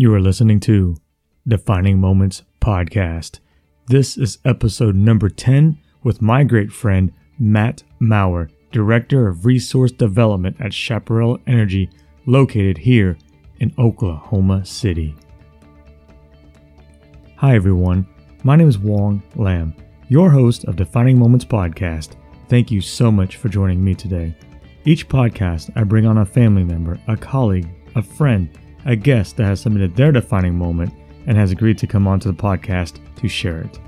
You are listening to Defining Moments Podcast. This is episode number 10 with my great friend Matt Maurer, Director of Resource Development at Chaparral Energy, located here in Oklahoma City. Hi, everyone. My name is Wong Lam, your host of Defining Moments Podcast. Thank you so much for joining me today. Each podcast, I bring on a family member, a colleague, a friend, a guest that has submitted their defining moment and has agreed to come onto the podcast to share it.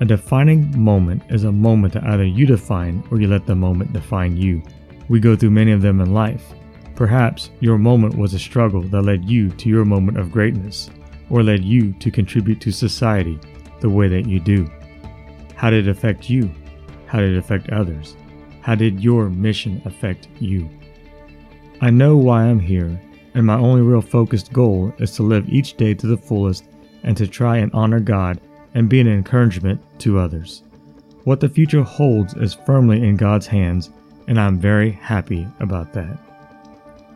A defining moment is a moment that either you define or you let the moment define you. We go through many of them in life. Perhaps your moment was a struggle that led you to your moment of greatness, or led you to contribute to society the way that you do. How did it affect you? How did it affect others? How did your mission affect you? I know why I'm here and my only real focused goal is to live each day to the fullest and to try and honor God and be an encouragement to others. What the future holds is firmly in God's hands, and I'm very happy about that.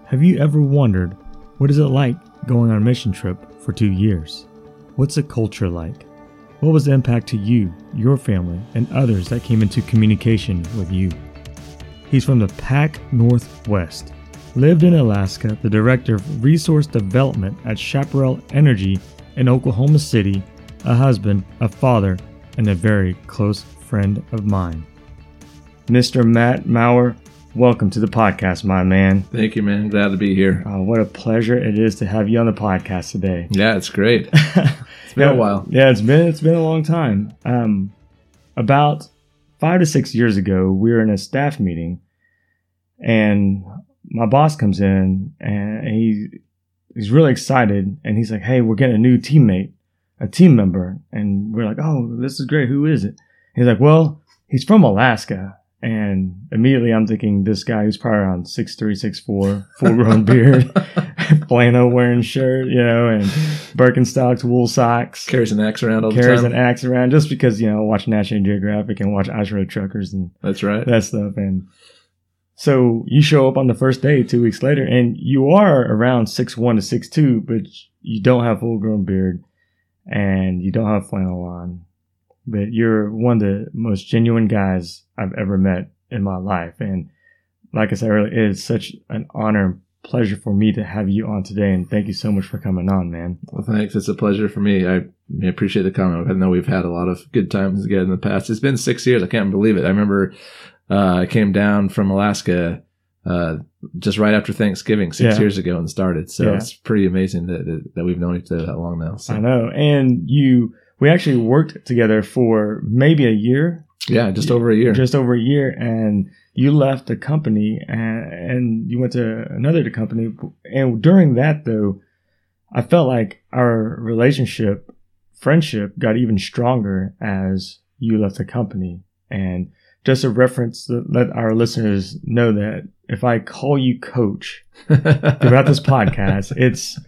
Have you ever wondered what is it like going on a mission trip for 2 years? What's the culture like? What was the impact to you, your family, and others that came into communication with you? He's from the Pac Northwest lived in Alaska, the director of resource development at Chaparral Energy in Oklahoma City, a husband, a father, and a very close friend of mine. Mr. Matt Maurer, welcome to the podcast, my man. Thank you, man. Glad to be here. Uh, what a pleasure it is to have you on the podcast today. Yeah, it's great. it's been yeah, a while. Yeah, it's been it's been a long time. Um, about five to six years ago, we were in a staff meeting, and my boss comes in and he he's really excited and he's like, "Hey, we're getting a new teammate, a team member," and we're like, "Oh, this is great. Who is it?" He's like, "Well, he's from Alaska." And immediately I'm thinking this guy who's probably around six three, six four, full grown beard, flannel wearing shirt, you know, and Birkenstocks, wool socks. Carries an axe around all the Carries time. an axe around just because, you know, watch National Geographic and watch Ice Road Truckers and That's right. that stuff. And so you show up on the first day two weeks later, and you are around six one to six two, but you don't have full grown beard, and you don't have flannel on. But you're one of the most genuine guys I've ever met in my life, and like I said earlier, it is such an honor and pleasure for me to have you on today. And thank you so much for coming on, man. Well, thanks. It's a pleasure for me. I appreciate the comment. I know we've had a lot of good times together in the past. It's been six years. I can't believe it. I remember uh, I came down from Alaska uh, just right after Thanksgiving six Yeah. years ago and started. So Yeah. it's pretty amazing that, that, that we've known each other that long now. So I know, and you. We actually worked together for maybe a year, yeah, just over a year. just over a year and you left the company and, and you went to another company and during that though i felt like our relationship friendship got even stronger as you left the company and just a reference to let our listeners know that if i call you coach throughout this podcast it's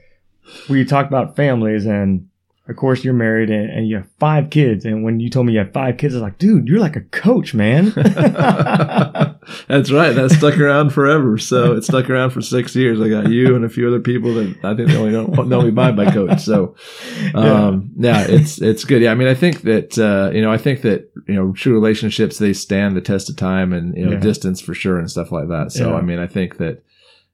we talk about families and of course you're married and, and you have five kids. And when you told me you had five kids i was like dude you're like a coach man That's right. That stuck around forever. So it stuck around for six years. I got you and a few other people that I think they only know, know me by by coach. So, um, yeah. it's, it's good. Yeah. I mean, I think that, uh, you know, I think that, you know, true relationships, they stand the test of time and, you know, Yeah. distance for sure and stuff like that. So, Yeah. I mean, I think that,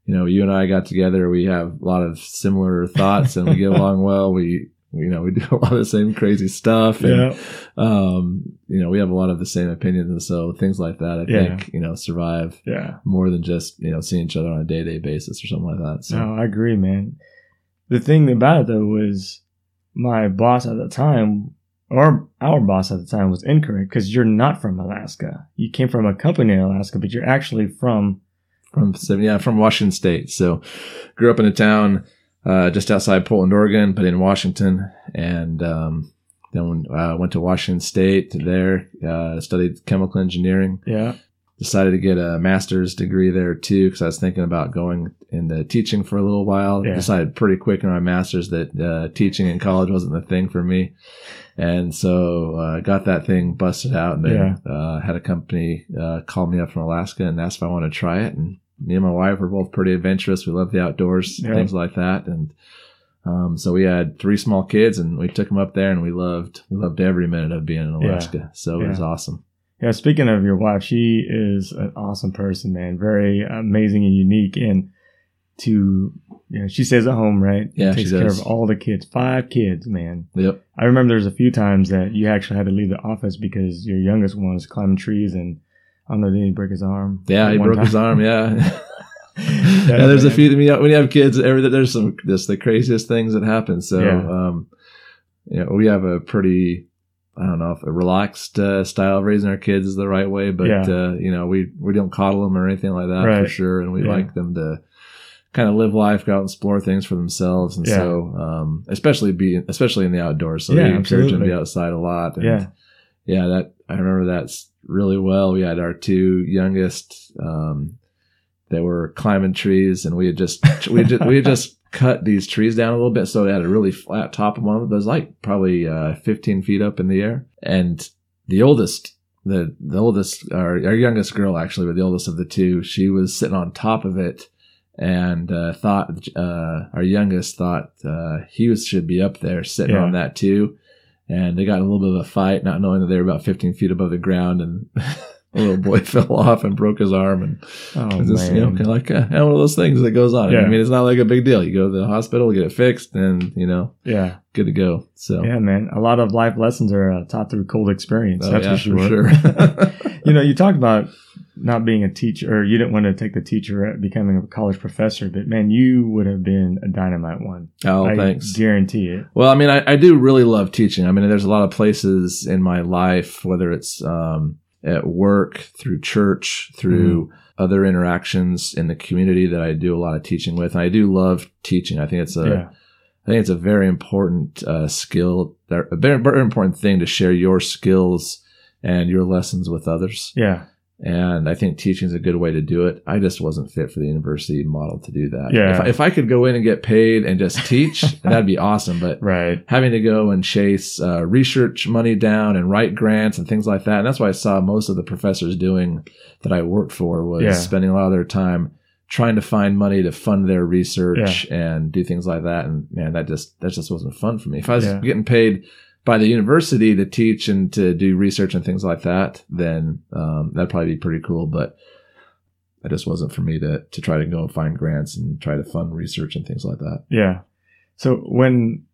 you know, you and I got together. We have a lot of similar thoughts and we get along well. We, you know, we do a lot of the same crazy stuff. And, yeah um, you know, we have a lot of the same opinions, and so things like that, I Yeah. think, you know, survive yeah more than just you know seeing each other on a day to day basis or something like that. So no i agree man the thing about it though was my boss at the time or our boss at the time was incorrect because you're not from alaska you came from a company in alaska but you're actually from from yeah, from Washington State. So grew up in a town uh, just outside Portland, Oregon, but in Washington, and um, then uh, went to Washington State. There uh, studied chemical engineering. yeah decided to get a master's degree there too because I was thinking about going into teaching for a little while. Yeah. Decided pretty quick in my master's that uh, teaching in college wasn't the thing for me, and so uh, got that thing busted out. And then uh, had a company uh, call me up from Alaska and asked if I wanted to try it. And me and my wife were both pretty adventurous. We love the outdoors, Yeah. things like that, and Um, so we had three small kids, and we took them up there, and we loved we loved every minute of being in Alaska. So it was awesome. Yeah, speaking of your wife, she is an awesome person, man. Very amazing and unique. And to, you know, she stays at home, right? Yeah, Takes she care of all the kids. Five kids, man. Yep. I remember there's a few times that you actually had to leave the office because your youngest one was climbing trees and I don't know, did he break his arm? Yeah, he broke his arm. Yeah. yeah, there's a few. I mean, when you have kids, every there's some just the craziest things that happen. So, Yeah. um, you know, we have a pretty, I don't know if a relaxed uh, style of raising our kids is the right way, but Yeah. uh, you know, we we don't coddle them or anything like that for sure, and we Yeah. like them to kind of live life, go out and explore things for themselves, and so um, especially be especially in the outdoors. So Yeah, we encourage them to be outside a lot. And, Yeah. Yeah, that I remember that's really well. We had our two youngest. Um, they were climbing trees, and we had just we had just, we had just cut these trees down a little bit, so they had a really flat top of one of them. It was like probably uh, 15 feet up in the air, and the oldest. The, the oldest, our, our youngest girl actually, but the oldest of the two, she was sitting on top of it and uh, thought uh, our youngest thought uh, he was should be up there sitting Yeah. on that too, and they got in a little bit of a fight, not knowing that they were about 15 feet above the ground, and a little boy fell off and broke his arm, and Oh, just man. you know kind of like uh, one of those things that goes on. Yeah. I mean, it's not like a big deal. You go to the hospital, get it fixed, and you know, yeah. good to go. So. Yeah, man. A lot of life lessons are uh, taught through cold experience. Oh, that's yeah, for sure. sure. you know, you talked about not being a teacher, or you didn't want to take the teacher at becoming a college professor, but man, you would have been a dynamite one. oh, I thanks. guarantee it. Well, I mean, I, I do really love teaching. I mean, there's a lot of places in my life, whether it's um, at work, through church, through other interactions in the community that I do a lot of teaching with. And I do love teaching. I think it's a, yeah. I think it's a very important uh, skill, that- a very, very important thing to share your skills and your lessons with others. Yeah. And I think teaching is a good way to do it. I just wasn't fit for the university model to do that. Yeah. If, I- if I could go in and get paid and just teach, that'd be awesome. But Right. having to go and chase uh, research money down and write grants and things like that. And that's why I saw most of the professors doing that I worked for was Yeah. spending a lot of their time trying to find money to fund their research and do things like that. And man, that just that just wasn't fun for me. If I was Yeah. getting paid by the university to teach and to do research and things like that, then um, that'd probably be pretty cool. But that just wasn't for me to to try to go and find grants and try to fund research and things like that. Yeah. So when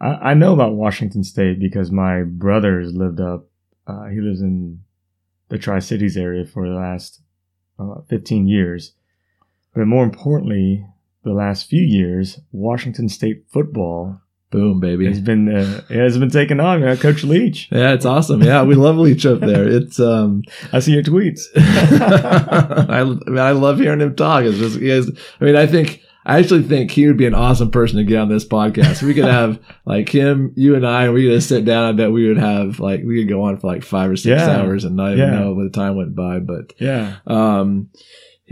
I, I know about Washington State because my brother's lived up, uh, he lives in the Tri Cities area for the last uh, 15 years. But more importantly, the last few years, Washington State football Boom, baby. has been uh, it has been taken on. Man. Coach Leach, Yeah, it's awesome. Yeah, we love Leach up there. It's um, I see your tweets. I, I mean, I love hearing him talk. It's just, he has, I mean, I think, I actually think he would be an awesome person to get on this podcast. We could have like him, you and I, and we could just sit down. I bet we would have like, we could go on for like five or six Yeah. hours and not even Yeah. know when the time went by. But, yeah, um,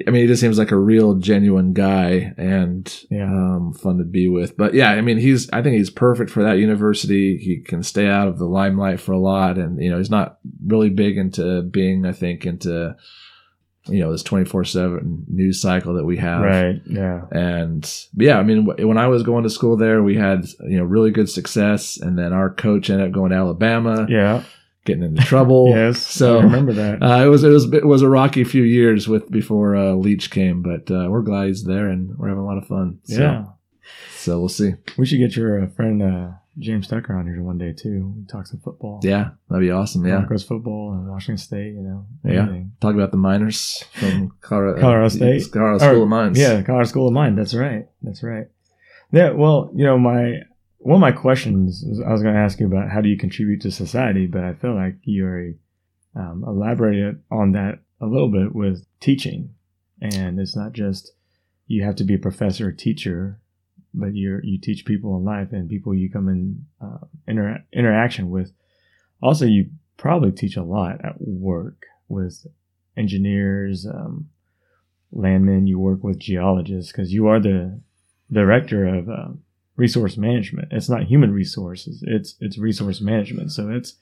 I mean, he just seems like a real genuine guy and Yeah. um, fun to be with. But yeah, I mean, he's I think he's perfect for that university. He can stay out of the limelight for a lot, and you know, he's not really big into being. I think into you know this twenty four seven news cycle that we have. right. Yeah, And yeah, I mean, when I was going to school there, we had you know really good success, and then our coach ended up going to Alabama, yeah. Getting into trouble. yes. so I remember that. uh, it was it was it was a rocky few years with before uh, Leach came, but uh, we're glad he's there and we're having a lot of fun. So, yeah. So we'll see. We should get your uh, friend uh, James Tucker on here one day too. We talk some football. Yeah, that'd be awesome. Yeah. Broncos football and Washington State. You know. Yeah. Talk about the miners from Colorado, Colorado State? Colorado Or- School of Mines. Yeah, Colorado School of Mine. That's right. That's right. Yeah. Well, you know, my one of my questions I was going to ask you about how do you contribute to society, but I feel like you already um, elaborated on that a little bit with teaching, and it's not just you have to be a professor or teacher, but you you teach people in life and people you come in uh, inter- interaction with. Also, you probably teach a lot at work with engineers, um, landmen. You work with geologists because you are the director of um, resource management. It's not human resources; it's it's resource management. So it's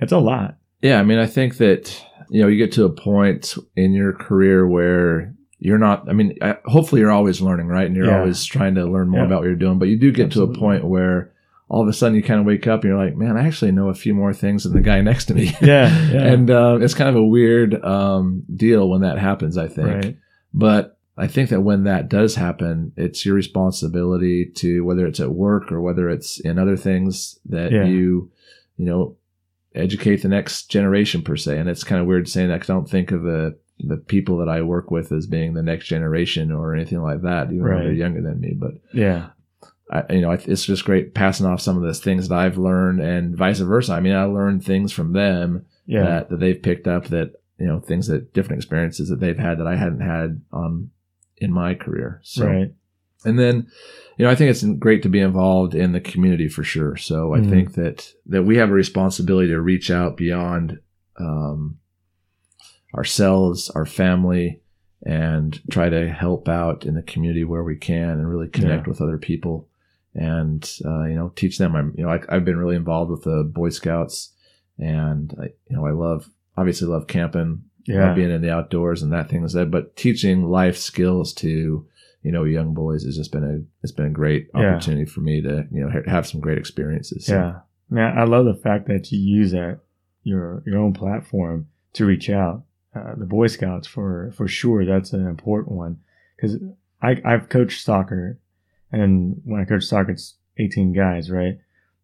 it's a lot. Yeah, I mean, I think that you know you get to a point in your career where you're not. I mean, I, hopefully you're always learning, right? And you're Yeah. always trying to learn more Yeah. about what you're doing. But you do get Absolutely. to a point where all of a sudden you kind of wake up and you're like, man, I actually know a few more things than the guy next to me. Yeah. Yeah. and uh, it's kind of a weird um, deal when that happens. I think. right. But I think that when that does happen, it's your responsibility to whether it's at work or whether it's in other things that Yeah. you, you know, educate the next generation per se. And it's kind of weird saying that 'cause I don't think of the the people that I work with as being the next generation or anything like that, even Right. though they're younger than me. But Yeah. I, you know, I- it's just great passing off some of those things that I've learned and vice versa. I mean, I learned things from them Yeah. that, that they've picked up that you know things that different experiences that they've had that I hadn't had on in my career. So right. and then you know I think it's great to be involved in the community for sure. So I Mhm. think that that we have a responsibility to reach out beyond um, ourselves, our family, and try to help out in the community where we can and really connect Yeah. with other people and uh, you know teach them. I'm you know I, I've been really involved with the Boy Scouts and I, you know I love obviously love camping, Yeah. being in the outdoors and that thing is that. But teaching life skills to you know young boys has just been a it's been a great Yeah. opportunity for me to you know ha- have some great experiences. So, Yeah. Man, I love the fact that you use that your your own platform to reach out. Uh, the Boy Scouts for for sure that's an important one because I I've coached soccer, and when I coach soccer it's 18 guys, right?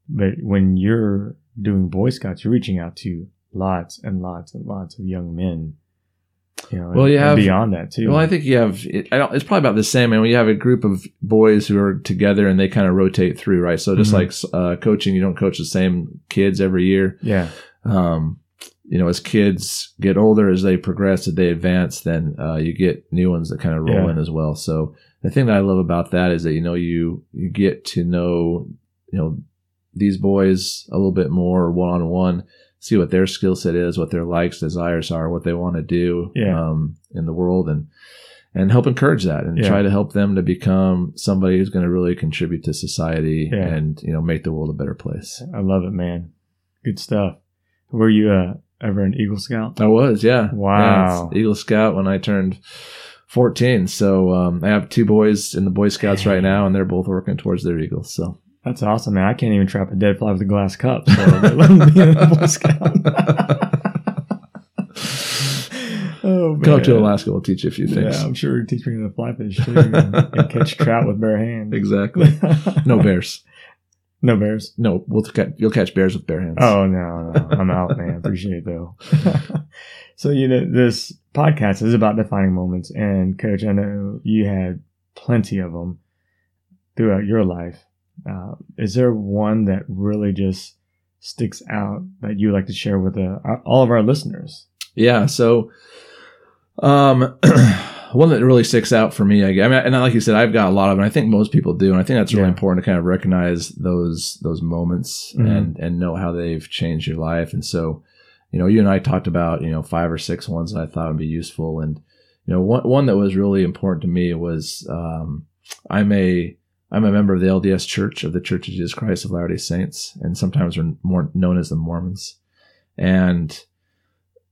But when you're doing Boy Scouts, you're reaching out to lots and lots and lots of young men. You know, Well, you have- beyond that too. Well, I think you have. It, I don't, it's probably about the same. And mean, you have a group of boys who are together and they kind of rotate through, right? So just Mhm. like uh, coaching, you don't coach the same kids every year. yeah, Um, you know, as kids get older, as they progress, as they advance, then uh, you get new ones that kind of roll Yeah. in as well. So the thing that I love about that is that you know you you get to know you know these boys a little bit more one on one, see what their skill set is, what their likes, desires are, what they want to do Yeah. um, in the world, and and help encourage that and Yeah. try to help them to become somebody who's going to really contribute to society Yeah. and you know make the world a better place. I love it, man. Good stuff. Were you uh, ever an Eagle Scout? I was, yeah. Wow. Yeah, Eagle Scout when I turned 14. So um, I have two boys in the Boy Scouts right now, and they're both working towards their Eagles. So That's awesome, man. I can't even trap a dead fly with a glass cup. So let alone being a Boy Scout. oh, man. come up to Alaska, we'll teach you a few things. Yeah, I'm sure you teach me to fly fish too and, and catch trout with bare hands. Exactly. No bears. no bears. No, we'll ca- you'll catch bears with bare hands. Oh no, no, I'm out, man. Appreciate it though. so you know, this podcast is about defining moments, and Coach, I know you had plenty of them throughout your life. Uh, is there one that really just sticks out that you like to share with uh, all of our listeners? Yeah. So, um, one that really sticks out for me, I, I mean, and like you said, I've got a lot of them. I think most people do, and I think that's really Yeah. important to kind of recognize those those moments Mhm. and and know how they've changed your life. And so, you know, you and I talked about you know five or six ones that I thought would be useful, and you know, one one that was really important to me was um, I'm a I'm a member of the LDS Church of the Church of Jesus Christ of Latter Day Saints, and sometimes we're more known as the Mormons. And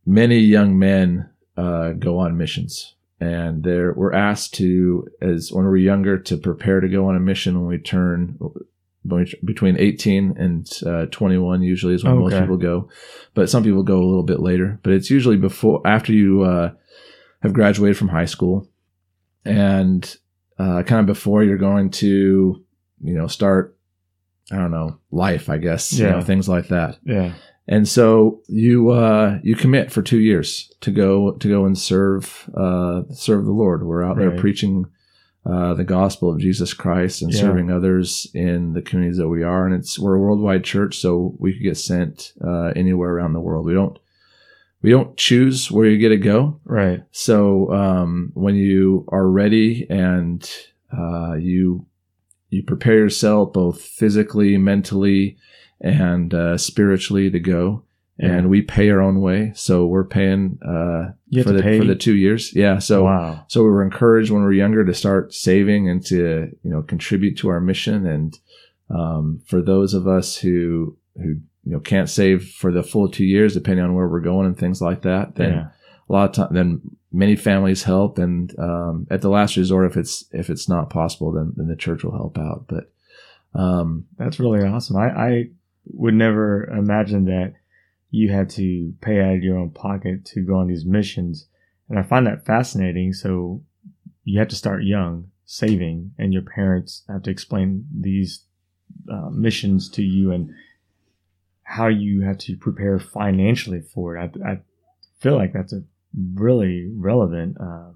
many young men uh, go on missions, and they're we're asked to, as when we're younger, to prepare to go on a mission when we turn between 18 and uh, 21 usually is when most people go. But some people go a little bit later. But it's usually before after you uh, have graduated from high school. And uh, kind of before you're going to you know start i don't know life i guess you know things like that Yeah, and so you uh, you commit for two years to go to go and serve uh, serve the Lord. We're out there preaching uh, the gospel of Jesus Christ and Yeah. serving others in the communities that we are. And it's we're a worldwide church, so we could get sent uh, anywhere around the world. We don't we don't choose where you get to go. right. So um, when you are ready and uh, you you prepare yourself both physically, mentally, and uh, spiritually to go, Yeah. and we pay our own way. So we're paying uh, for the pay. for the two years. Yeah. So wow. so we were encouraged when we were younger to start saving and to you know contribute to our mission. And um, for those of us who who you know can't save for the full two years, depending on where we're going and things like that, then Yeah. a lot of time then many families help, and um, at the last resort, if it's if it's not possible, then then the church will help out. But um, That's really awesome. I, I would never imagine that you had to pay out of your own pocket to go on these missions. And I find that fascinating. So you have to start young, saving, and your parents have to explain these uh, missions to you and how you have to prepare financially for it. I, I feel like that's a really relevant uh,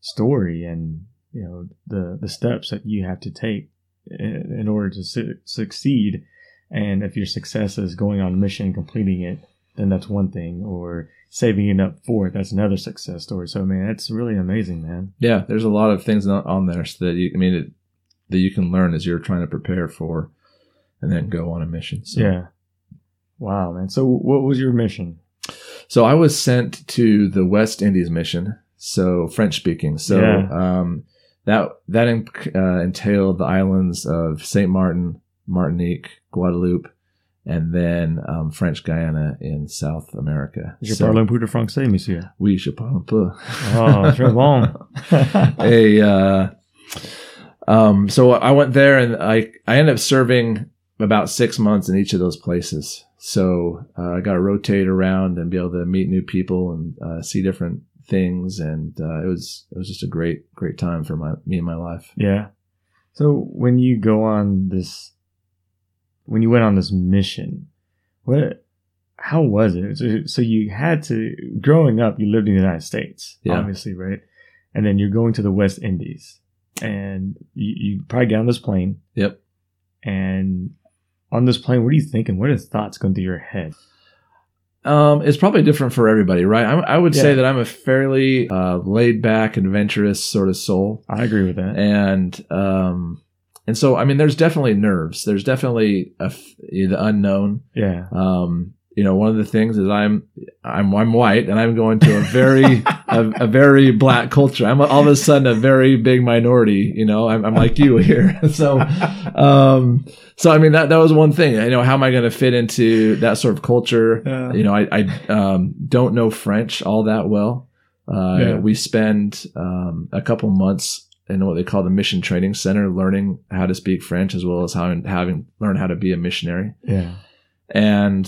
story and you know the the steps that you have to take in, in order to su- succeed. And if your success is going on a mission completing it, then that's one thing. Or saving it up for it, that's another success story. So man, it's really amazing, man. yeah, there's a lot of things on- on there so that you, I mean, it, that you can learn as you're trying to prepare for, and then go on a mission. So. Yeah. Wow, man. So what was your mission? So I was sent to the West Indies mission, so French speaking. So Yeah. um, that that uh, entailed the islands of Saint Martin, Martinique, Guadeloupe, and then um, French Guiana in South America. Je So- parle un peu de français, monsieur. Oui, je parle un peu. Oh, très bon. a uh, um, so I went there and I I ended up serving about six months in each of those places. So uh, I got to rotate around and be able to meet new people and uh, see different things, and uh, it was it was just a great great time for my me and my life. Yeah. So when you go on this, when you went on this mission, what, how was it? So, so you had to, growing up, you lived in the United States, Yeah. obviously, right? And then you're going to the West Indies and you, you probably get on this plane. Yep. And on this plane, what are you thinking? What are the thoughts going through your head? Um, it's probably different for everybody, right? I, I would say that I'm a fairly uh, laid back, adventurous sort of soul. I agree with that. and um and so i mean there's definitely nerves there's definitely a the unknown Yeah. um you know one of the things is i'm i'm i'm white and i'm going to a very a, a very black culture. I'm all of a sudden a very big minority you know? I'm, I'm like you here. So um so i mean that that was one thing. You know how am i going to fit into that sort of culture? Yeah. you know i i um don't know french all that well. Uh Yeah. we spend um a couple months in what they call the mission training center learning how to speak french as well as how having learn how to be a missionary. Yeah. and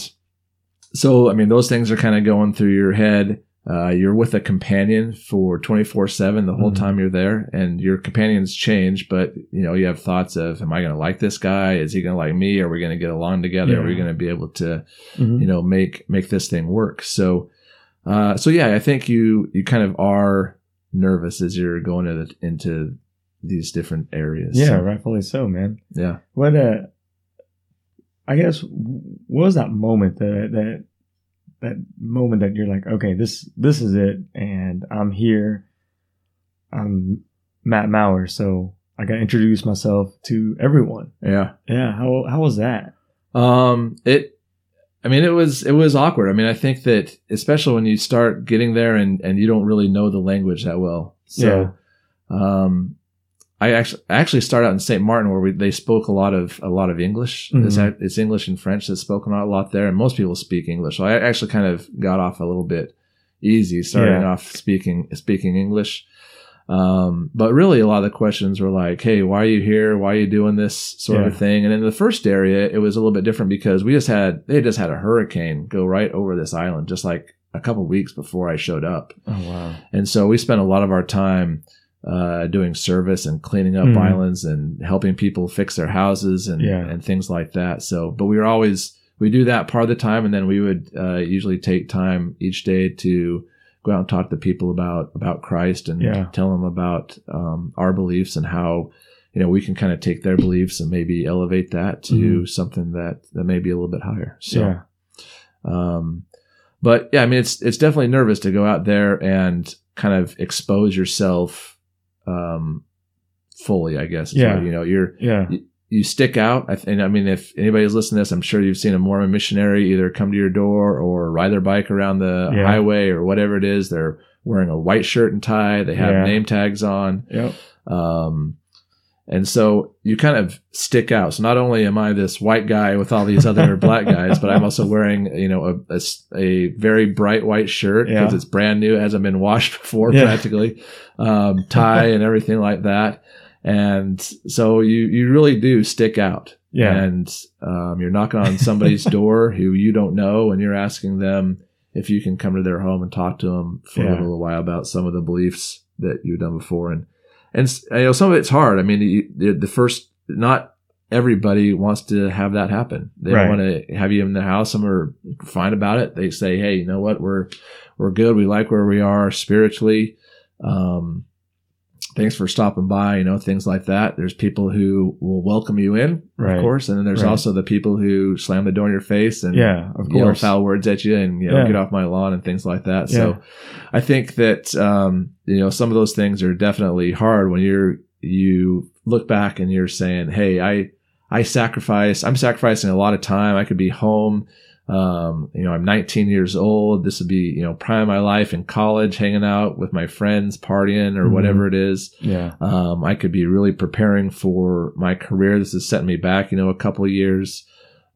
so, I mean, those things are kind of going through your head. Uh, you're with a companion for 24 seven the whole Mhm. time you're there and your companions change, but you know, you have thoughts of, am I going to like this guy? Is he going to like me? Are we going to get along together? Are we going to be able to, Mhm. you know, make, make this thing work? So, uh, so yeah, I think you, you kind of are nervous as you're going into, into these different areas. Yeah, So, rightfully so, man. Yeah. What uh I guess what was that moment that that that moment that you're like, okay, this this is it, and I'm here. I'm Matt Maurer, so I got to introduce myself to everyone. Yeah. Yeah, how how was that? Um, it, I mean, it was, it was awkward. I mean, I think that especially when you start getting there and, and you don't really know the language that well. So, um, I actually, I actually started out in St. Martin where we, they spoke a lot of, a lot of English. It's, Mhm. ac- it's English and French that's spoken a lot there. And most people speak English. So I actually kind of got off a little bit easy starting Yeah. off speaking, speaking English. Um, but really a lot of the questions were like, Hey, why are you here? Why are you doing this sort Yeah. of thing? And in the first area, it was a little bit different because we just had, they just had a hurricane go right over this island, just like a couple weeks before I showed up. Oh wow, And so we spent a lot of our time, uh, doing service and cleaning up Mhm. islands and helping people fix their houses and, Yeah. and things like that. So, but we were always, we do that part of the time. And then we would, uh, usually take time each day to, go out and talk to people about about Christ and Yeah. tell them about um, our beliefs and how you know we can kind of take their beliefs and maybe elevate that to Mhm. something that that may be a little bit higher. So, yeah, um, but yeah, I mean it's it's definitely nervous to go out there and kind of expose yourself um, fully. I guess. Yeah. what, you know you're yeah, you stick out. I th- and I mean, if anybody's listening to this, I'm sure you've seen a Mormon missionary either come to your door or ride their bike around the Yeah. highway or whatever it is. They're wearing a white shirt and tie. They have Yeah. name tags on. yep, Um, And so you kind of stick out. So not only am I this white guy with all these other black guys, but I'm also wearing, you know, a, a, a very bright white shirt because Yeah. it's brand new. It hasn't been washed before Yeah. practically. Um, tie and everything like that. And so you, you really do stick out Yeah. and um, you're knocking on somebody's door who you don't know and you're asking them if you can come to their home and talk to them for Yeah. a little while about some of the beliefs that you've done before and and you know some of it's hard. I mean you, the, the first not everybody wants to have that happen. They Right. want to have you in the house. Some are fine about it. They say hey you know what? We're we're good. We like where we are spiritually. Um thanks for stopping by you know things like that there's people who will welcome you in Right. of course and then there's Right. also the people who slam the door in your face and yeah, of yell course. foul words at you and you know Yeah. get off my lawn and things like that Yeah. so i think that um you know some of those things are definitely hard when you're you look back and you're saying hey i i sacrifice i'm sacrificing a lot of time i could be home um, you know, I'm 19 years old. This would be, you know, prime of my life in college, hanging out with my friends, partying or Mhm. whatever it is. Yeah. Um, I could be really preparing for my career. This is setting me back, you know, a couple of years.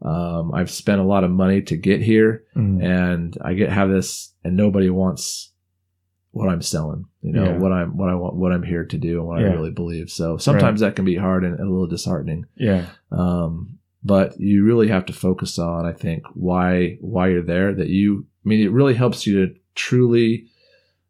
Um, I've spent a lot of money to get here, Mm. and I get have this, and nobody wants what I'm selling. You know Yeah. what I'm what I want, what I'm here to do, and what Yeah. I really believe. So sometimes that can be hard and a little disheartening. Yeah. Um, but you really have to focus on, I think, why why you're there. That you, I mean, it really helps you to truly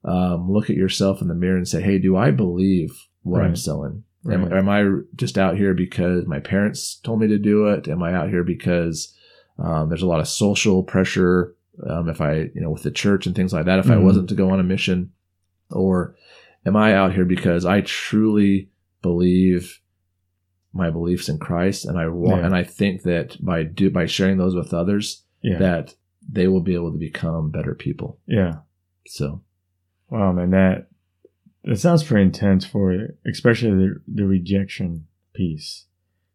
um, look at yourself in the mirror and say, "Hey, do I believe what I'm Right. selling? Am, Right. am I just out here because my parents told me to do it? Am I out here because um, there's a lot of social pressure? Um, if I, you know, with the church and things like that, if I Mhm. wasn't to go on a mission, or am I out here because I truly believe my beliefs in Christ, and I want, Yeah. and I think that by do by sharing those with others, Yeah. that they will be able to become better people. yeah. So Wow, man, that that sounds pretty intense for you, especially the the rejection piece.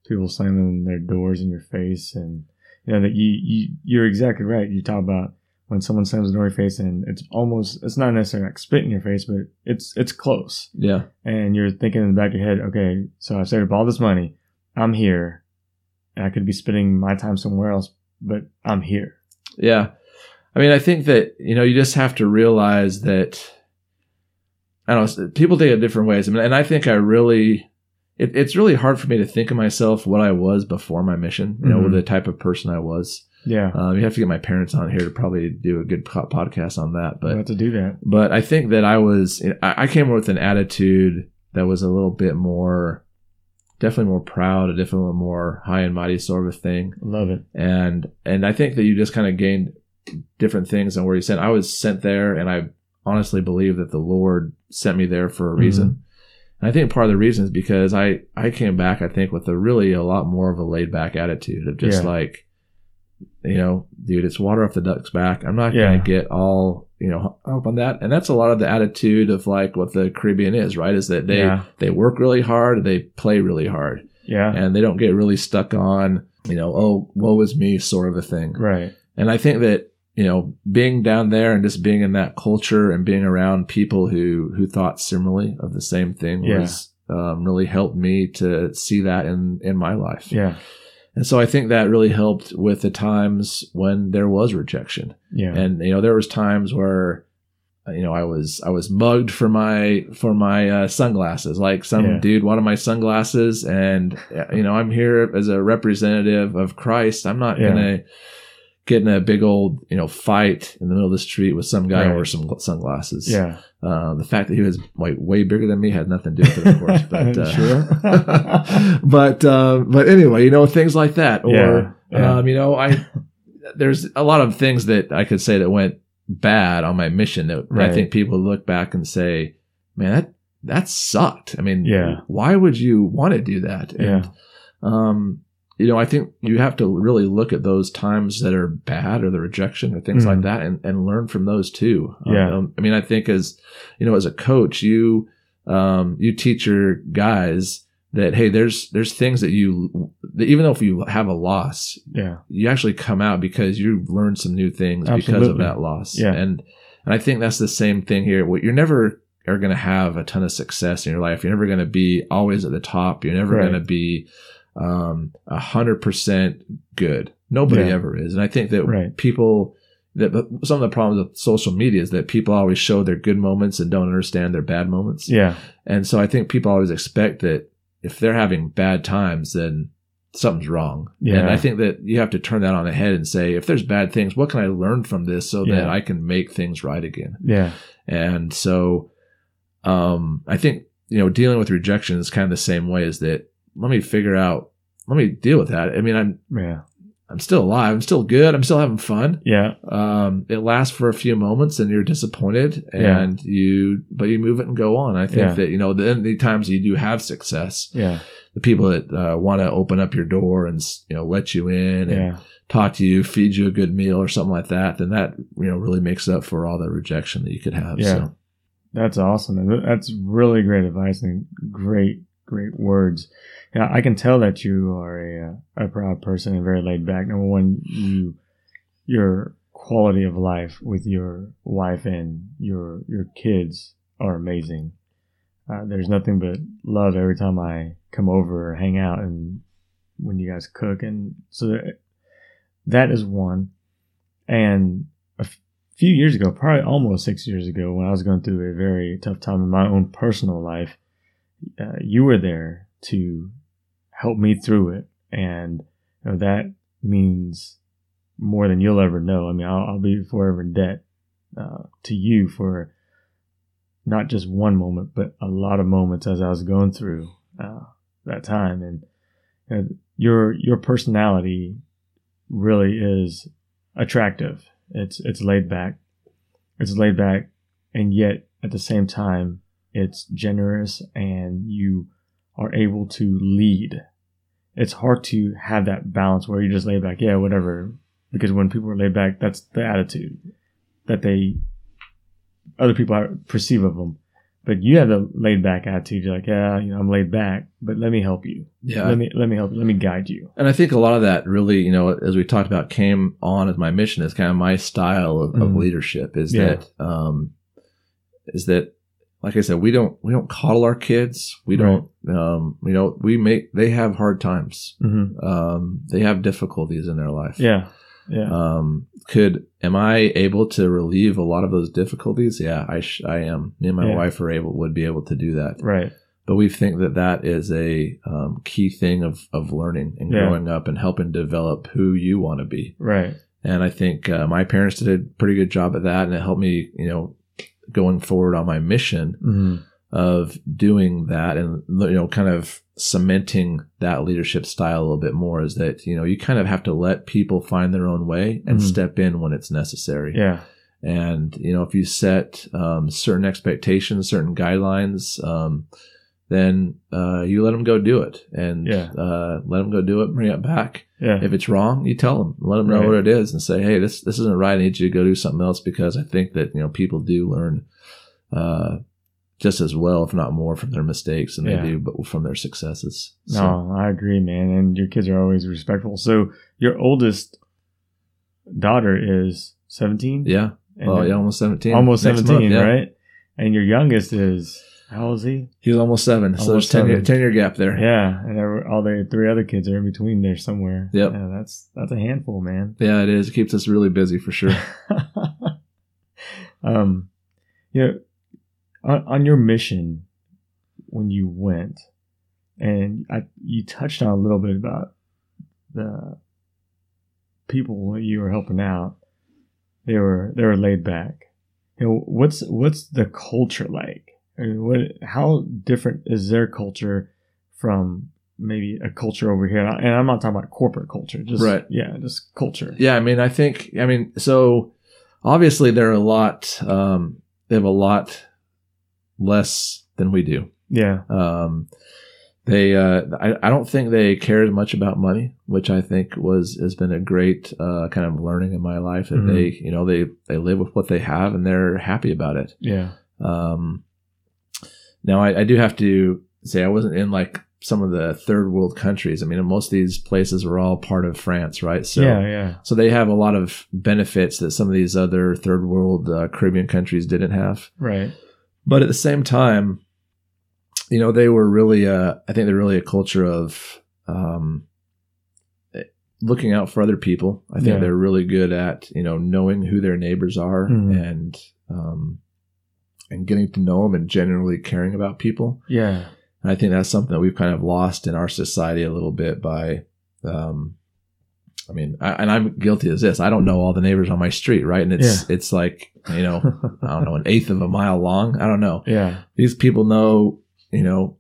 People slamming their doors in your face, and you know that you you you're exactly right. You talk about when someone slams the door in your face, and it's almost it's not necessarily like spit in your face, but it's it's close, yeah, and you're thinking in the back of your head, okay, so I've saved up all this money, I'm here, and I could be spending my time somewhere else, but I'm here. yeah. I mean, I think that you know you just have to realize that I don't know. People think it different ways. I mean, and I think I really, it, it's really hard for me to think of myself what I was before my mission. You know, Mhm. the type of person I was. Yeah, Um, you have to get my parents on here to probably do a good po- podcast on that. but have to do that. but I think that I was I came with an attitude that was a little bit more, definitely more proud, a definitely more high and mighty sort of a thing Love it. and and I think that you just kind of gained different things and where you sent. I was sent there, and I honestly believe that the Lord sent me there for a reason. And I think part of the reason is because I I came back, I think, with a really a lot more of a laid back attitude of just Yeah. like, you know, dude, it's water off the duck's back. I'm not Yeah. gonna get all you know up on that, and that's a lot of the attitude of like what the Caribbean is, right? Is that they Yeah. they work really hard, they play really hard Yeah. and they don't get really stuck on, you know, oh, woe is me sort of a thing. Right. And I think that, you know, being down there and just being in that culture and being around people who, who thought similarly of the same thing Yeah. was, um, really helped me to see that in, in my life. Yeah. And so I think that really helped with the times when there was rejection. Yeah. And, you know, there was times where, uh, you know, I was I was mugged for my for my uh, sunglasses. Like some Yeah. dude wanted my sunglasses, and uh, you know, I'm here as a representative of Christ. I'm not Yeah. gonna get in a big old you know fight in the middle of the street with some guy Right. over some sunglasses. yeah. Uh, the fact that he was like way bigger than me had nothing to do with it, of course. But uh, Sure. but uh, but anyway, you know things like that, or Yeah, yeah. Um, you know, I there's a lot of things that I could say that went bad on my mission that I think people look back and say, "Man, that that sucked." I mean, Yeah. why would you want to do that? Yeah. um, you know, I think you have to really look at those times that are bad or the rejection or things like Mhm. that and, and learn from those too. Yeah. Um, I mean, I think as, you know, as a coach, you, um, you teach your guys that, Hey, there's, there's things that you, that even though if you have a loss, Yeah. you actually come out because you've learned some new things because of that loss. Yeah. And, and I think that's the same thing here. What You're never, are going to have a ton of success in your life. You're never going to be always at the top. You're never Right. going to be um, a hundred percent good. Nobody Yeah. ever is. And I think that Right. people that some of the problems with social media is that people always show their good moments and don't understand their bad moments. Yeah. And so I think people always expect that if they're having bad times, then something's wrong. Yeah. And I think that you have to turn that on the head and say, if there's bad things, what can I learn from this so that I can make things right again? Yeah. And so um, I think, you know, dealing with rejection is kind of the same way as that. Let me figure out, let me deal with that. I mean, I'm, Yeah. I'm still alive. I'm still good. I'm still having fun. Yeah. Um, it lasts for a few moments and you're disappointed Yeah. and you, but you move it and go on. I think Yeah. that, you know, the, the times you do have success, Yeah. the people that uh, want to open up your door and, you know, let you in and Yeah. talk to you, feed you a good meal or something like that, then that, you know, really makes up for all the rejection that you could have. Yeah. So, That's awesome. That's really great advice and great, great words. Yeah, I can tell that you are a, a proud person and very laid back. Number one, you, your quality of life with your wife and your, your kids are amazing. Uh, there's nothing but love every time I come over or hang out and when you guys cook. And so that- that is one. And a f- few years ago, probably almost six years ago, when I was going through a very tough time in my own personal life, uh, you were there to help me through it. And you know, that means more than you'll ever know. I mean, I'll, I'll be forever in debt uh, to you for not just one moment, but a lot of moments as I was going through uh, that time. And you know, your your personality really is attractive. It's it's laid back. It's laid back, and yet at the same time, it's generous, and you are able to lead. It's hard to have that balance where you just lay back, yeah, whatever. Because when people are laid back, that's the attitude that they other people are- perceive of them. But you have the laid back attitude. You're like, yeah, you know, I'm laid back, but let me help you. yeah. Let me let me help you. Let me guide you. And I think a lot of that really, you know, as we talked about, came on as my mission is kind of my style of, of Mhm. leadership is Yeah. that, um, is that, like I said, we don't, we don't coddle our kids. We Right. don't, um, you know, we make, they have hard times. hmm Um, they have difficulties in their life. Yeah, yeah, Um, could, am I able to relieve a lot of those difficulties? Yeah, I, sh- I am. Me and my Yeah. wife are able, would be able to do that right. but we think that that is a um, key thing of, of learning and Yeah. growing up and helping develop who you want to be. Right. And I think uh, my parents did a pretty good job at that, and it helped me, you know, going forward on my mission hmm of doing that and you know, kind of cementing that leadership style a little bit more. Is that you know you kind of have to let people find their own way and Mhm. step in when it's necessary. Yeah. And you know, if you set um, certain expectations, certain guidelines, um, then uh, you let them go do it, and Yeah. uh, let them go do it. Bring it back. Yeah. If it's wrong, you tell them. Let them know Right. what it is, and say, "Hey, this this isn't right. I need you to go do something else." Because I think that you know people do learn uh, just as well, if not more, from their mistakes than Yeah. they do, but from their successes. So, No, I agree, man. And your kids are always respectful. So your oldest daughter is 17? yeah. Oh, yeah, almost seventeen. Almost Next 17, month, right? And your youngest is, how old is he? He's almost seven. so Almost there's 10 year, 10 year gap there. Yeah. And there were- all the three other kids are in between there somewhere. Yep. Yeah, that's, that's a handful, man. Yeah, it is. It keeps us really busy for sure. um, you know, on, on your mission when you went, and I, you touched on a little bit about the people that you were helping out. They were they were laid back. You know, what's what's the culture like? I mean, what how different is their culture from maybe a culture over here? And I'm not talking about corporate culture, just Right. Yeah, just culture. Yeah, I mean, I think, I mean, so obviously they're a lot, um, they have a lot less than we do. Yeah. Um, they, uh, I, I don't think they care as much about money, which I think was, has been a great, uh, kind of learning in my life that Mhm. they, you know, they, they live with what they have and they're happy about it. Yeah. Um, now I, I do have to say I wasn't in like some of the third world countries. I mean, most of these places were all part of France, right? So, yeah. Yeah. so they have a lot of benefits that some of these other third world uh, Caribbean countries didn't have. Right. but at the same time, you know, they were really, uh, I think they're really a culture of um, looking out for other people. I think Yeah. they're really good at, you know, knowing who their neighbors are Mhm. and, um, and getting to know them and generally caring about people. Yeah. And I think that's something that we've kind of lost in our society a little bit by, um, I mean, I, and I'm guilty as this. I don't know all the neighbors on my street, right? And it's it's like you know, I don't know, an eighth of a mile long. I don't know. yeah. These people know, you know,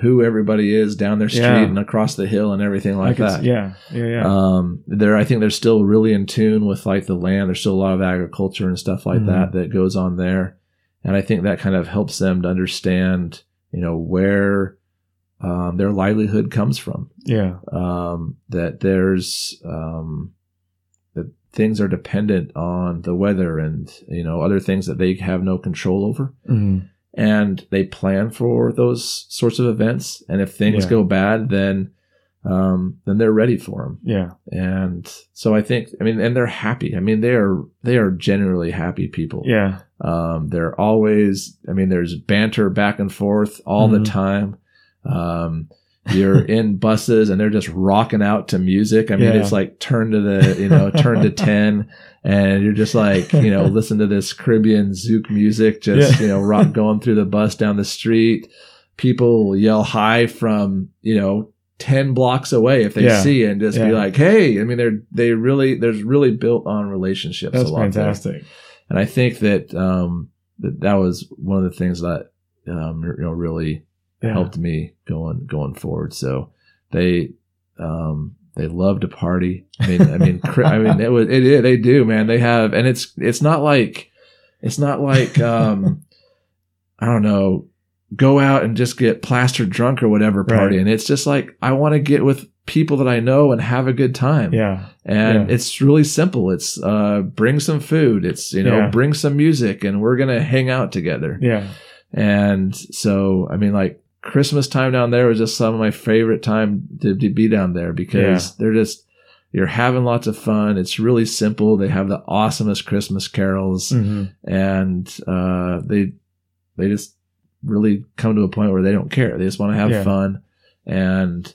who everybody is down their street Yeah. and across the hill and everything like s- that. Yeah. Yeah. Yeah. Um, they're I think they're still really in tune with like the land. There's still a lot of agriculture and stuff like Mhm. that that goes on there, and I think that kind of helps them to understand, you know, where um, their livelihood comes from. yeah. Um, that there's um, that things are dependent on the weather and you know other things that they have no control over Mhm. and they plan for those sorts of events. And if things Yeah. go bad, then um, then they're ready for them. Yeah. And so I think, I mean, and they're happy. I mean, they are they are generally happy people. Yeah. Um, they're always. I mean, there's banter back and forth all Mhm. the time. Um, you're in buses and they're just rocking out to music. I mean, Yeah. it's like turn to the, you know, turn to 10 and you're just like, you know, listen to this Caribbean zouk music, just, Yeah. you know, rock going through the bus down the street. People yell hi from, you know, 10 blocks away if they Yeah. see and just be like, Hey, I mean, they're, they really, there's really built on relationships That's a lot there. fantastic. And I think that, um, that, that was one of the things that, um, you know, really, Yeah. helped me going going forward. So they um they love to party. I mean, I mean, I mean, it was it, it they do, man. They have, and it's it's not like it's not like um I don't know, go out and just get plastered drunk or whatever Right. party. And it's just like I want to get with people that I know and have a good time. Yeah. And Yeah. it's really simple. It's uh bring some food. It's you know Yeah. bring some music, and we're gonna hang out together. Yeah. And so, I mean, like Christmas time down there was just some of my favorite time to, to be down there because they're just, you're having lots of fun. It's really simple. They have the awesomest Christmas carols hmm and, uh, they, they just really come to a point where they don't care. They just want to have Yeah. fun. And,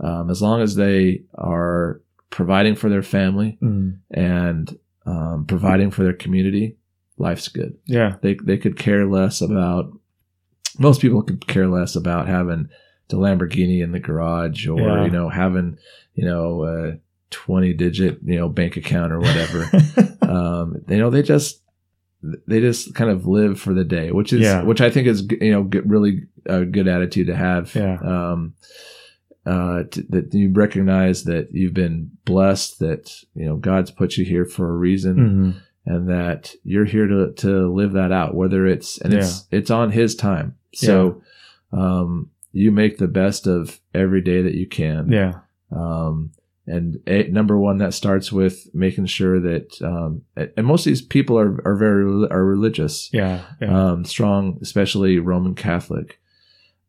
um, as long as they are providing for their family mm and, um, providing for their community, life's good Yeah. they they could care less about most people could care less about having the Lamborghini in the garage or Yeah. you know having you know a 20 digit you know bank account or whatever um you know they just they just kind of live for the day which is Yeah. which I think is you know good, really a good attitude to have Yeah. um uh, to, that you recognize that you've been blessed, that you know God's put you here for a reason, hmm and that you're here to to live that out whether it's and it's it's on his time so um you make the best of every day that you can Yeah. um and a, number one that starts with making sure that um and most of these people are are very are religious Yeah. Yeah. um strong especially roman catholic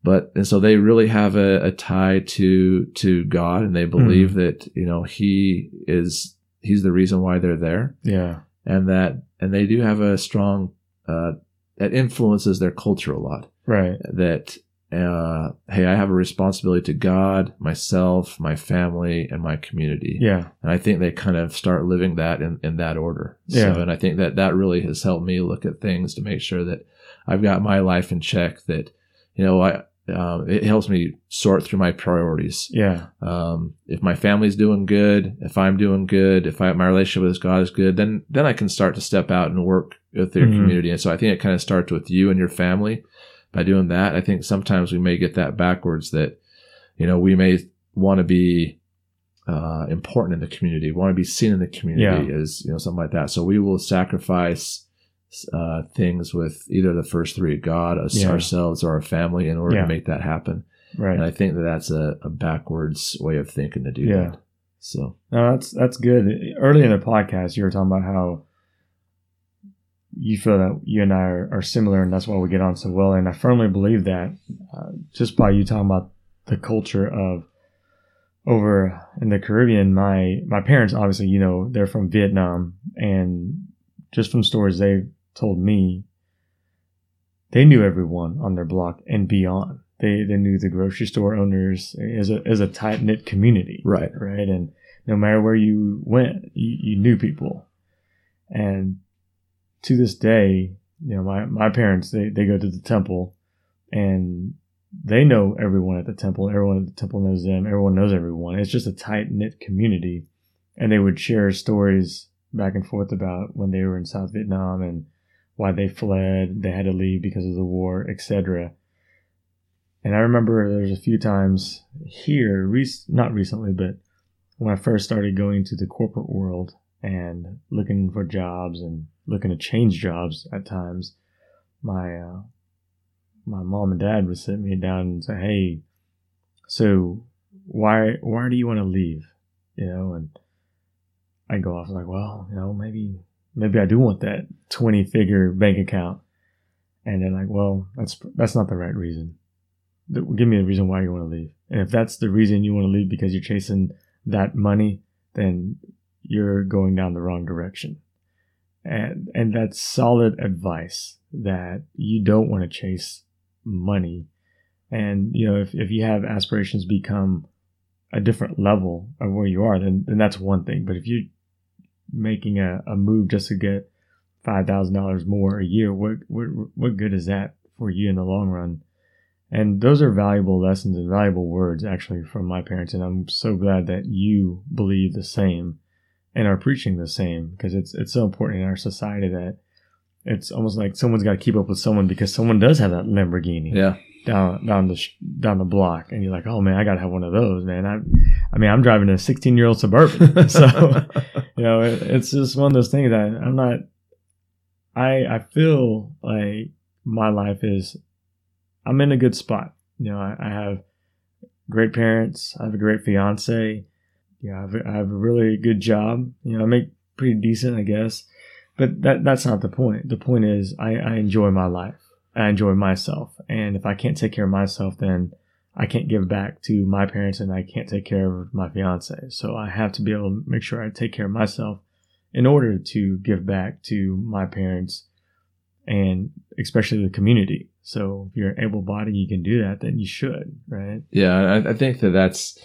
but and so they really have a, a tie to to god and they believe that you know he is he's the reason why they're there yeah. and that and they do have a strong uh, that influences their culture a lot. Right. That uh, hey, I have a responsibility to God, myself, my family, and my community. Yeah. And I think they kind of start living that in, in that order. Yeah. So, and I think that that really has helped me look at things to make sure that I've got my life in check. That you know, I um, it helps me sort through my priorities. Yeah. Um, if my family's doing good, if I'm doing good, if I, my relationship with God is good, then then I can start to step out and work with your Mhm. community. And so I think it kind of starts with you and your family. By doing that, I think sometimes we may get that backwards. That you know we may want to be uh, important in the community, want to be seen in the community as you know something like that. So we will sacrifice uh, things with either the first three, God, us, Yeah. ourselves, or our family, in order Yeah. to make that happen. Right. And I think that that's a, a backwards way of thinking to do Yeah. that. So No, that's that's good. Early in the podcast, you were talking about how you feel that you and I are, are similar, and that's why we get on so well. And I firmly believe that uh, just by you talking about the culture of over in the Caribbean, my my parents obviously, you know, they're from Vietnam, and just from stories they've told me, they knew everyone on their block and beyond. They they knew the grocery store owners as a as a tight knit community, Right. right? And no matter where you went, you, you knew people. And to this day, you know, my, my parents, they, they go to the temple and they know everyone at the temple. Everyone at the temple knows them. Everyone knows everyone. It's just a tight knit community. And they would share stories back and forth about when they were in South Vietnam and why they fled, they had to leave because of the war, etc. And I remember there's a few times here, rec- not recently, but when I first started going to the corporate world and looking for jobs and looking to change jobs at times, my uh, my mom and dad would sit me down and say, "Hey, so why why do you want to leave?" You know, and I go off like, "Well, you know, maybe maybe I do want that twenty figure bank account," and they're like, "Well, that's that's not the right reason. Give me a reason why you want to leave, and if that's the reason you want to leave because you're chasing that money, then you're going down the wrong direction." And and that's solid advice that you don't want to chase money. And you know, if, if you have aspirations become a different level of where you are, then then that's one thing. But if you're making a, a move just to get five thousand dollars more a year, what what what good is that for you in the long run? And those are valuable lessons and valuable words actually from my parents, and I'm so glad that you believe the same and are preaching the same because it's it's so important in our society that it's almost like someone's got to keep up with someone because someone does have that Lamborghini Yeah. down down the sh- down the block, and you're like, oh man, I gotta have one of those, man. I, I mean, I'm driving a 16 year old suburban, so you know, it, it's just one of those things that I'm not. I I feel like my life is, I'm in a good spot. You know, I, I have great parents. I have a great fiance. Yeah, I have, a- I have a really good job. You know, I make pretty decent, I guess. But that that's not the point. The point is, I, I enjoy my life. I enjoy myself. And if I can't take care of myself, then I can't give back to my parents and I can't take care of my fiance. So I have to be able to make sure I take care of myself in order to give back to my parents and especially the community. So if you're able bodied, you can do that, then you should, right? Yeah, I, I think that that's.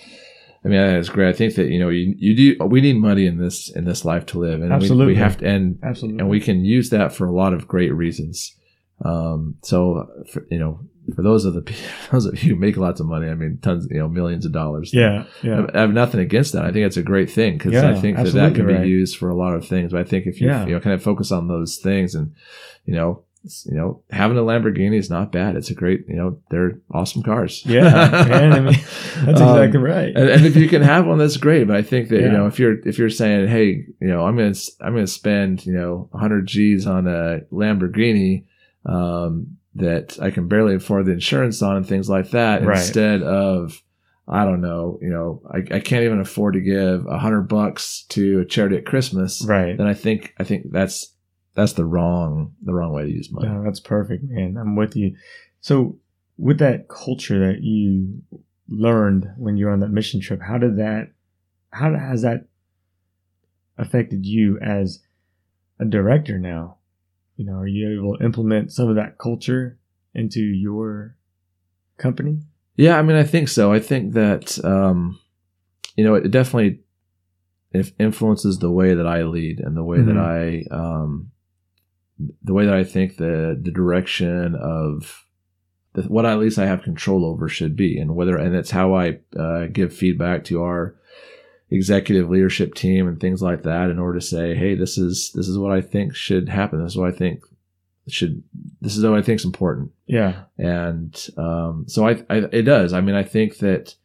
I mean, that's great. I think that you know, you, you do. We need money in this in this life to live, and we- Absolutely. we, have to, and Absolutely. and we can use that for a lot of great reasons. Um, so for, you know, for those of the those of you who make lots of money, I mean, tons, you know, millions of dollars. yeah, yeah. I have nothing against that. I think it's a great thing because Yeah, I think that that can be used for a lot of things. But I think if you Yeah. you know kind of focus on those things and you know you know having a Lamborghini is not bad. It's a great you know they're awesome cars. Yeah, man, I mean, That's Um, exactly right. and, and if you can have one, that's great. But I think that you know if you're if you're saying, hey, you know, I'm gonna I'm gonna spend you know 100 G's on a Lamborghini um, that I can barely afford the insurance on and things like that, Right. instead of I don't know, you know, I, I can't even afford to give a hundred bucks to a charity at Christmas. right. Then I think I think that's that's the wrong the wrong way to use money. No, that's perfect, man. I'm with you. So, with that culture that you learned when you were on that mission trip, how did that, how has that affected you as a director now? You know, are you able to implement some of that culture into your company? Yeah, I mean, I think so. I think that um, you know, it definitely it influences the way that I lead and the way that I um, the way that I think the the direction of the, what at least I have control over should be, and whether and it's how I uh, give feedback to our executive leadership team and things like that in order to say, hey, this is this is what I think should happen. This is what I think should. This is what I think is important Yeah. and um, so I, I it does. I mean, I think that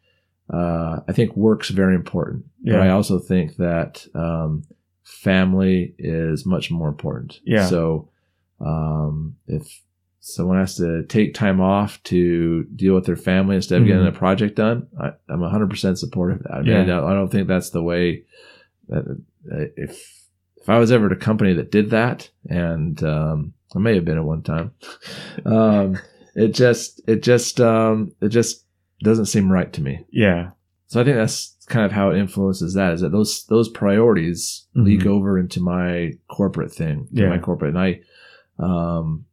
uh, I think work's very important, but I also think that um, family is much more important. Yeah. So um, if someone has to take time off to deal with their family instead of getting Mhm. a project done, I, I'm 100% supportive of that. I mean, Yeah. I, don't, think that's the way that uh, if if I was ever at a company that did that, and um, I may have been at one time, um, it just it just um, it just doesn't seem right to me. Yeah. So I think that's kind of how it influences that is that those those priorities leak Mhm. over into my corporate thing, Yeah. my corporate, and I, um,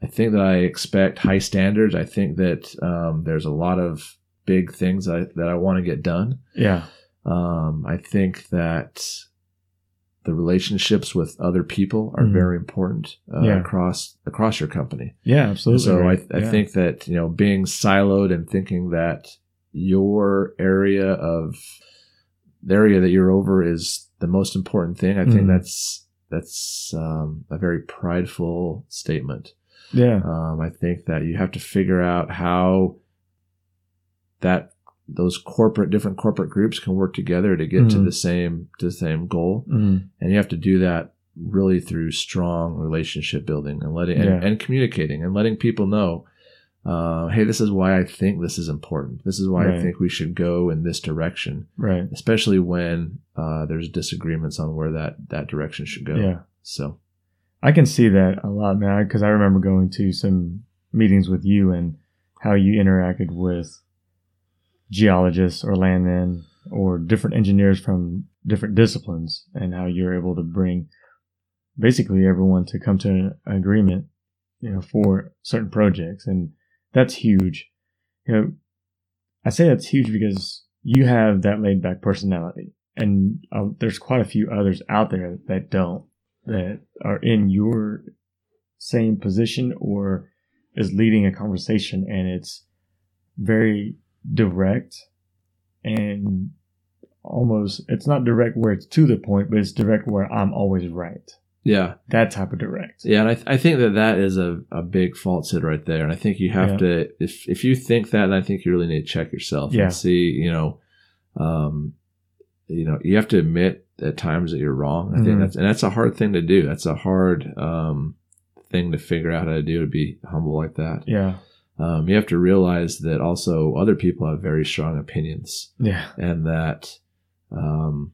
I think that I expect high standards. I think that um, there's a lot of big things that I, that I want to get done. Yeah. Um, I think that the relationships with other people are Mhm. very important uh, Yeah. across across your company. Yeah, absolutely. So I. I Yeah. think that you know being siloed and thinking that your area of the area that you're over is the most important thing. I think Mhm. that's that's um, a very prideful statement. Yeah. Um, I think that you have to figure out how that those corporate different corporate groups can work together to get to Mhm. the same to the same goal, Mm. and you have to do that really through strong relationship building and letting Yeah. and, and communicating and letting people know. Uh, hey, this is why I think this is important. This is why Right. I think we should go in this direction, Right. especially when uh, there's disagreements on where that that direction should go. Yeah. So I can see that a lot, man, because I remember going to some meetings with you and how you interacted with geologists or landmen or different engineers from different disciplines and how you're able to bring basically everyone to come to an agreement, you know, for certain projects. And that's huge. You know, I say that's huge because you have that laid back personality and uh, there's quite a few others out there that don't that are in your same position or is leading a conversation and it's very direct and almost it's not direct where it's to the point but it's direct where i'm always right yeah, that type of direct Yeah, and I, th- I think that that is a, a big falsehood right there. And I think you have Yeah. to, if if you think that, I think you really need to check yourself Yeah. and see, you know, um, you know, you have to admit at times that you're wrong. I Mhm. think that's and that's a hard thing to do. That's a hard um, thing to figure out how to do to be humble like that. yeah Um, you have to realize that also other people have very strong opinions yeah and that um,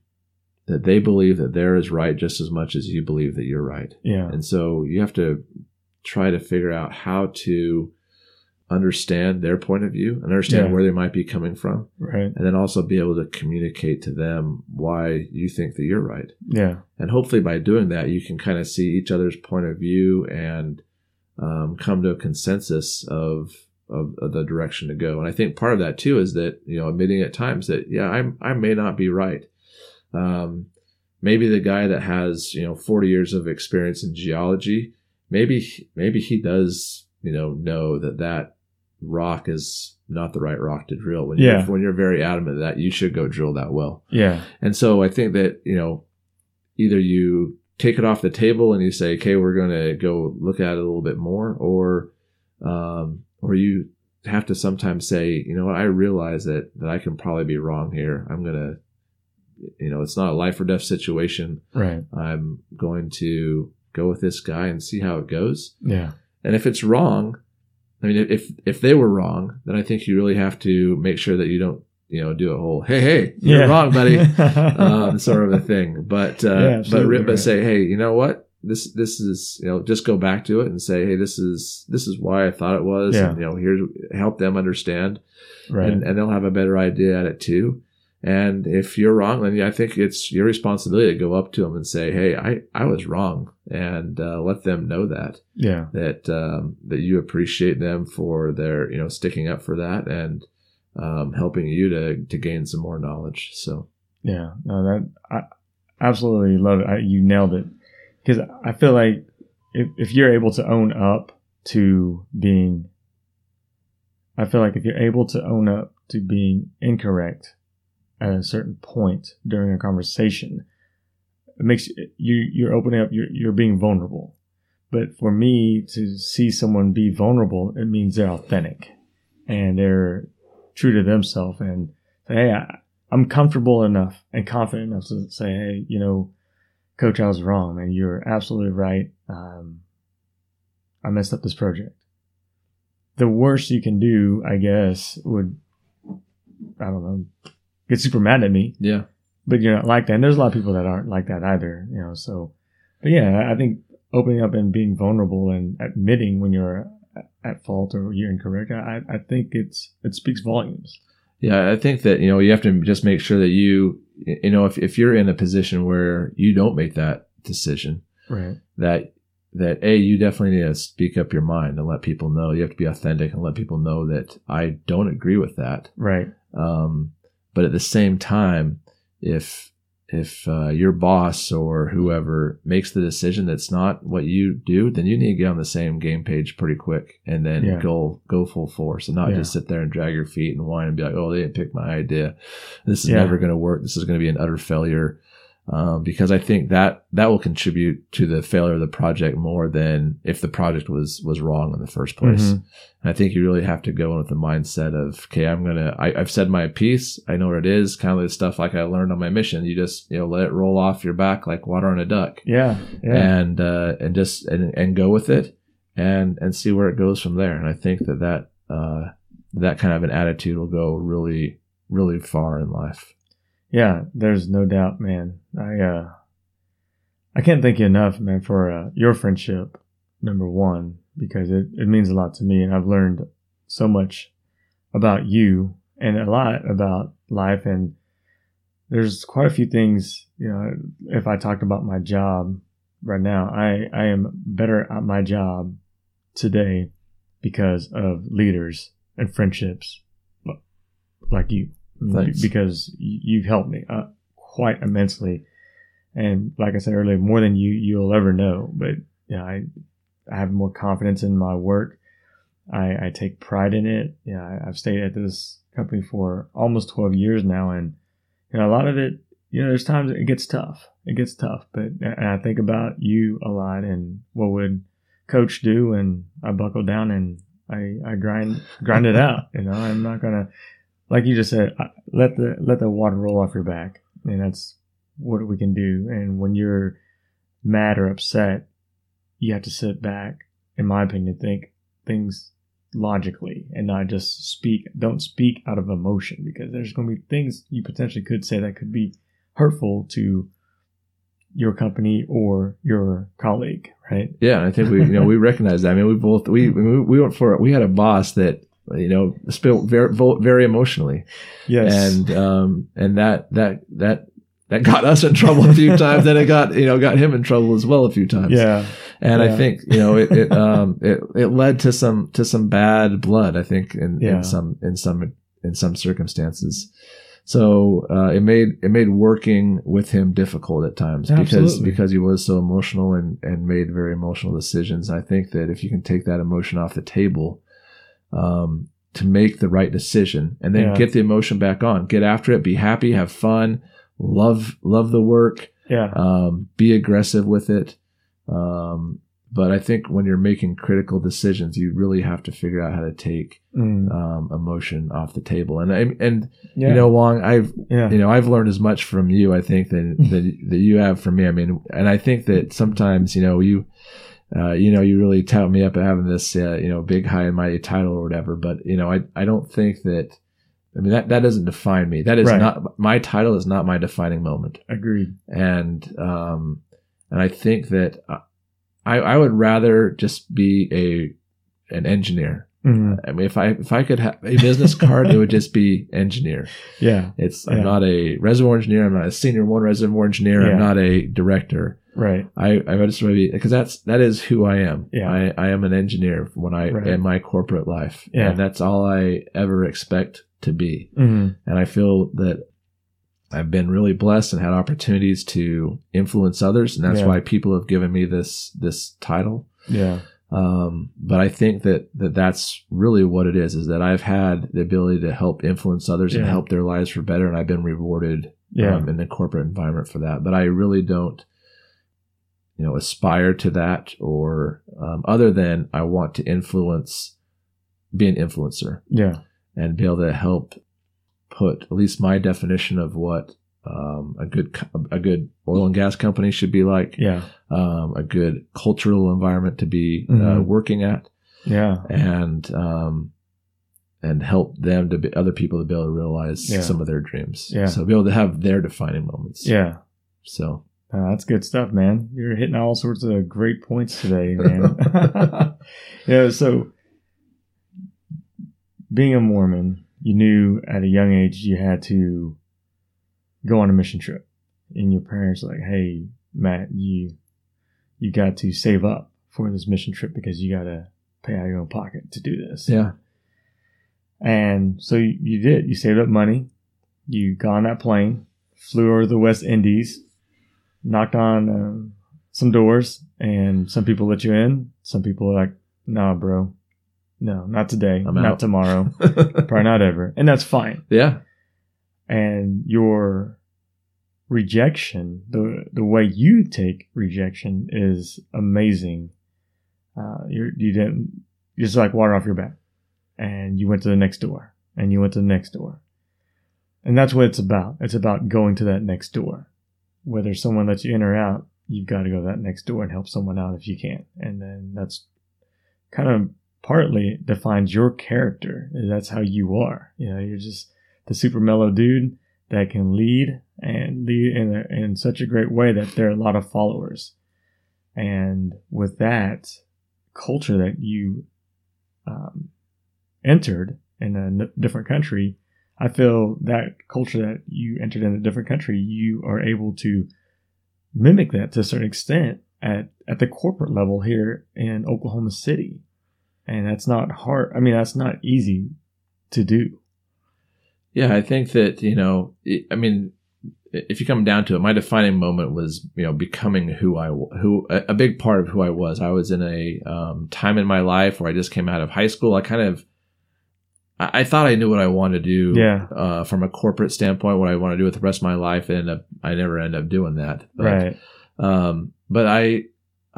that they believe that they're is right just as much as you believe that you're right. yeah And so you have to try to figure out how to understand their point of view and understand Yeah. where they might be coming from. right And then also be able to communicate to them why you think that you're right. yeah And hopefully by doing that, you can kind of see each other's point of view and um, come to a consensus of, of, of the direction to go. And I think part of that too is that, you know, admitting at times that, yeah, I'm, I may not be right. Um, maybe the guy that has, you know, 40 years of experience in geology, maybe, maybe he does, you know, know that that rock is not the right rock to drill. When Yeah. you're, when you're very adamant that you should go drill that well. yeah And so I think that, you know, either you take it off the table and you say, okay, we're going to go look at it a little bit more, or, um, or you have to sometimes say, you know what, I realize that, that I can probably be wrong here. I'm going to, you know, it's not a life or death situation. right I'm going to go with this guy and see how it goes. yeah And if it's wrong, I mean, if if they were wrong, then I think you really have to make sure that you don't, you know, do a whole "Hey, hey, you're Yeah. wrong, buddy," um, sort of a thing. But uh, Yeah, but but right. say, hey, you know what? This this is you know just go back to it and say, hey, this is this is why I thought it was. Yeah. And, you know, here's help them understand, right and and they'll have a better idea at it too. And if you're wrong, then I think it's your responsibility to go up to them and say, hey, I I was wrong, and uh, let them know that yeah that um, that you appreciate them for their you know sticking up for that and um, helping you to to gain some more knowledge. So Yeah, no, that I absolutely love it. I, you nailed it because I feel like if if you're able to own up to being, I feel like if you're able to own up to being incorrect at a certain point during a conversation, it makes you you're opening up. You're you're being vulnerable. But for me to see someone be vulnerable, it means they're authentic and they're true to themselves and say, hey, I, I'm comfortable enough and confident enough to say, hey, you know, coach, I was wrong, and You're absolutely right. Um, I messed up this project. The worst you can do, I guess, would, I don't know, get super mad at me, yeah, but you're not like that. And there's a lot of people that aren't like that either, you know, so, but yeah, I think opening up and being vulnerable and admitting when you're at fault or you're incorrect, I, I think it's, it speaks volumes. yeah. I think that you know you have to just make sure that you you know if if you're in a position where you don't make that decision Right. that that a you definitely need to speak up your mind and let people know. You have to be authentic and let people know that I don't agree with that. Right. Um, but at the same time, if if uh, your boss or whoever makes the decision that's not what you do, then you need to get on the same game page pretty quick and then Yeah. go go full force and not Yeah. just sit there and drag your feet and whine and be like, oh, they didn't pick my idea. This is Yeah. never going to work. This is going to be an utter failure. Um, because I think that that will contribute to the failure of the project more than if the project was was wrong in the first place. Mhm. And I think you really have to go in with the mindset of, okay, I'm gonna, I, I've said my piece. I know what it is. Kind of the stuff like I learned on my mission. You just, you know, let it roll off your back like water on a duck, Yeah. Yeah. and uh, and just and, and go with it, and and see where it goes from there. And I think that that uh, that kind of an attitude will go really really far in life. Yeah, there's no doubt, man. I uh I can't thank you enough, man, for uh, your friendship. Number one, because it, it means a lot to me, and I've learned so much about you and a lot about life. And there's quite a few things, you know. If I talked about my job right now, I I am better at my job today because of leaders and friendships like you Thanks. because you've helped me uh, quite immensely. And like i said earlier more than you you'll ever know. But yeah i i have more confidence in my work. I i take pride in it. Yeah I, i've stayed at this company for almost 12 years now. And you know a lot of it you know there's times it gets tough. It gets tough. But and i think about you a lot and what would coach do. And i buckle down and i i grind grind it out. You know i'm not gonna like you just said, let the let the water roll off your back, and that's what we can do. And when you're mad or upset, you have to sit back, in my opinion, think things logically and not just speak. Don't speak out of emotion because there's going to be things you potentially could say that could be hurtful to your company or your colleague, right? Yeah, I think we, you know, we recognize that. I mean, we both we we we went for we had a boss that you know spoke very very emotionally, Yes. and um and that that that that got us in trouble a few times, and it got you know got him in trouble as well a few times. yeah. and yeah. I think you know it it um it, it led to some to some bad blood. I think in, Yeah. in some in some in some circumstances. So uh, it made it made working with him difficult at times because Absolutely. because he was so emotional and and made very emotional decisions. I think that if you can take that emotion off the table, um, to make the right decision and then Yeah. get the emotion back on, get after it, be happy, have fun, love love the work, Yeah. um, be aggressive with it. Um, but I think when you're making critical decisions, you really have to figure out how to take Mm. um, emotion off the table. And I- and yeah. you know, Wong, I've yeah. you know I've learned as much from you, I think, than than that you have from me. I mean, and I think that sometimes you know you. Uh, you know, you really tout me up at having this, uh, you know, big, high and mighty title or whatever. But you know, I, I don't think that. I mean, that that doesn't define me. That is Right. not my title. Is not my defining moment Agreed. and um, and I think that I I would rather just be a an engineer. Mhm. I mean, if I if I could have a business card, it would just be engineer. Yeah. It's Yeah. I'm not a reservoir engineer. I'm not a senior one reservoir engineer. Yeah. I'm not a director. Right. I I just maybe because that's that is who I am. Yeah. I, I am an engineer when I Right. in my corporate life, Yeah. and that's all I ever expect to be. hmm And I feel that I've been really blessed and had opportunities to influence others, and that's Yeah. why people have given me this this title. Yeah. Um, but I think that, that that's really what it is: is that I've had the ability to help influence others and help their lives for better, and I've been rewarded Yeah. um, in the corporate environment for that. But I really don't, you know, aspire to that, or um, other than I want to influence, be an influencer yeah. and be able to help put at least my definition of what um, a good a good oil and gas company should be like, Yeah. um, a good cultural environment to be uh, Mhm. working at, Yeah. and um, and help them to be other people to be able to realize Yeah. some of their dreams. Yeah. So be able to have their defining moments. Yeah. So Uh, that's good stuff, man. You're hitting all sorts of great points today, man. yeah. So, being a Mormon, you knew at a young age you had to go on a mission trip, and your parents like, "Hey, Matt, you you got to save up for this mission trip because you got to pay out of your own pocket to do this. Yeah. And so you, you did. You saved up money. You got on that plane, flew over to the West Indies, knocked on um, some doors, and some people let you in. Some people are like, "Nah, bro, no, not today, I'm not out." tomorrow, probably not ever," and that's fine. yeah. And your rejection, the the way you take rejection, is amazing. Uh, you you didn't just like water off your back, and you went to the next door, and you went to the next door, and that's what it's about. It's about going to that next door. Whether someone lets you in or out, you've got to go to that next door and help someone out if you can, and then that's kind of partly defines your character. That's how you are. You know, you're just the super mellow dude that can lead and lead in a, in such a great way that there are a lot of followers. And with that culture that you um, entered in a n- different country, I feel that culture that you entered in a different country, you are able to mimic that to a certain extent at, at the corporate level here in Oklahoma City. And that's not hard. I mean, that's not easy to do. Yeah, I think that you know, I mean, if you come down to it, my defining moment was you know becoming who I who a big part of who I was. I was in a um, time in my life where I just came out of high school. I kind of I, I thought I knew what I wanted to do. Yeah. Uh, from a corporate standpoint, what I want to do with the rest of my life, and I never end up doing that. But, right. Um, but I,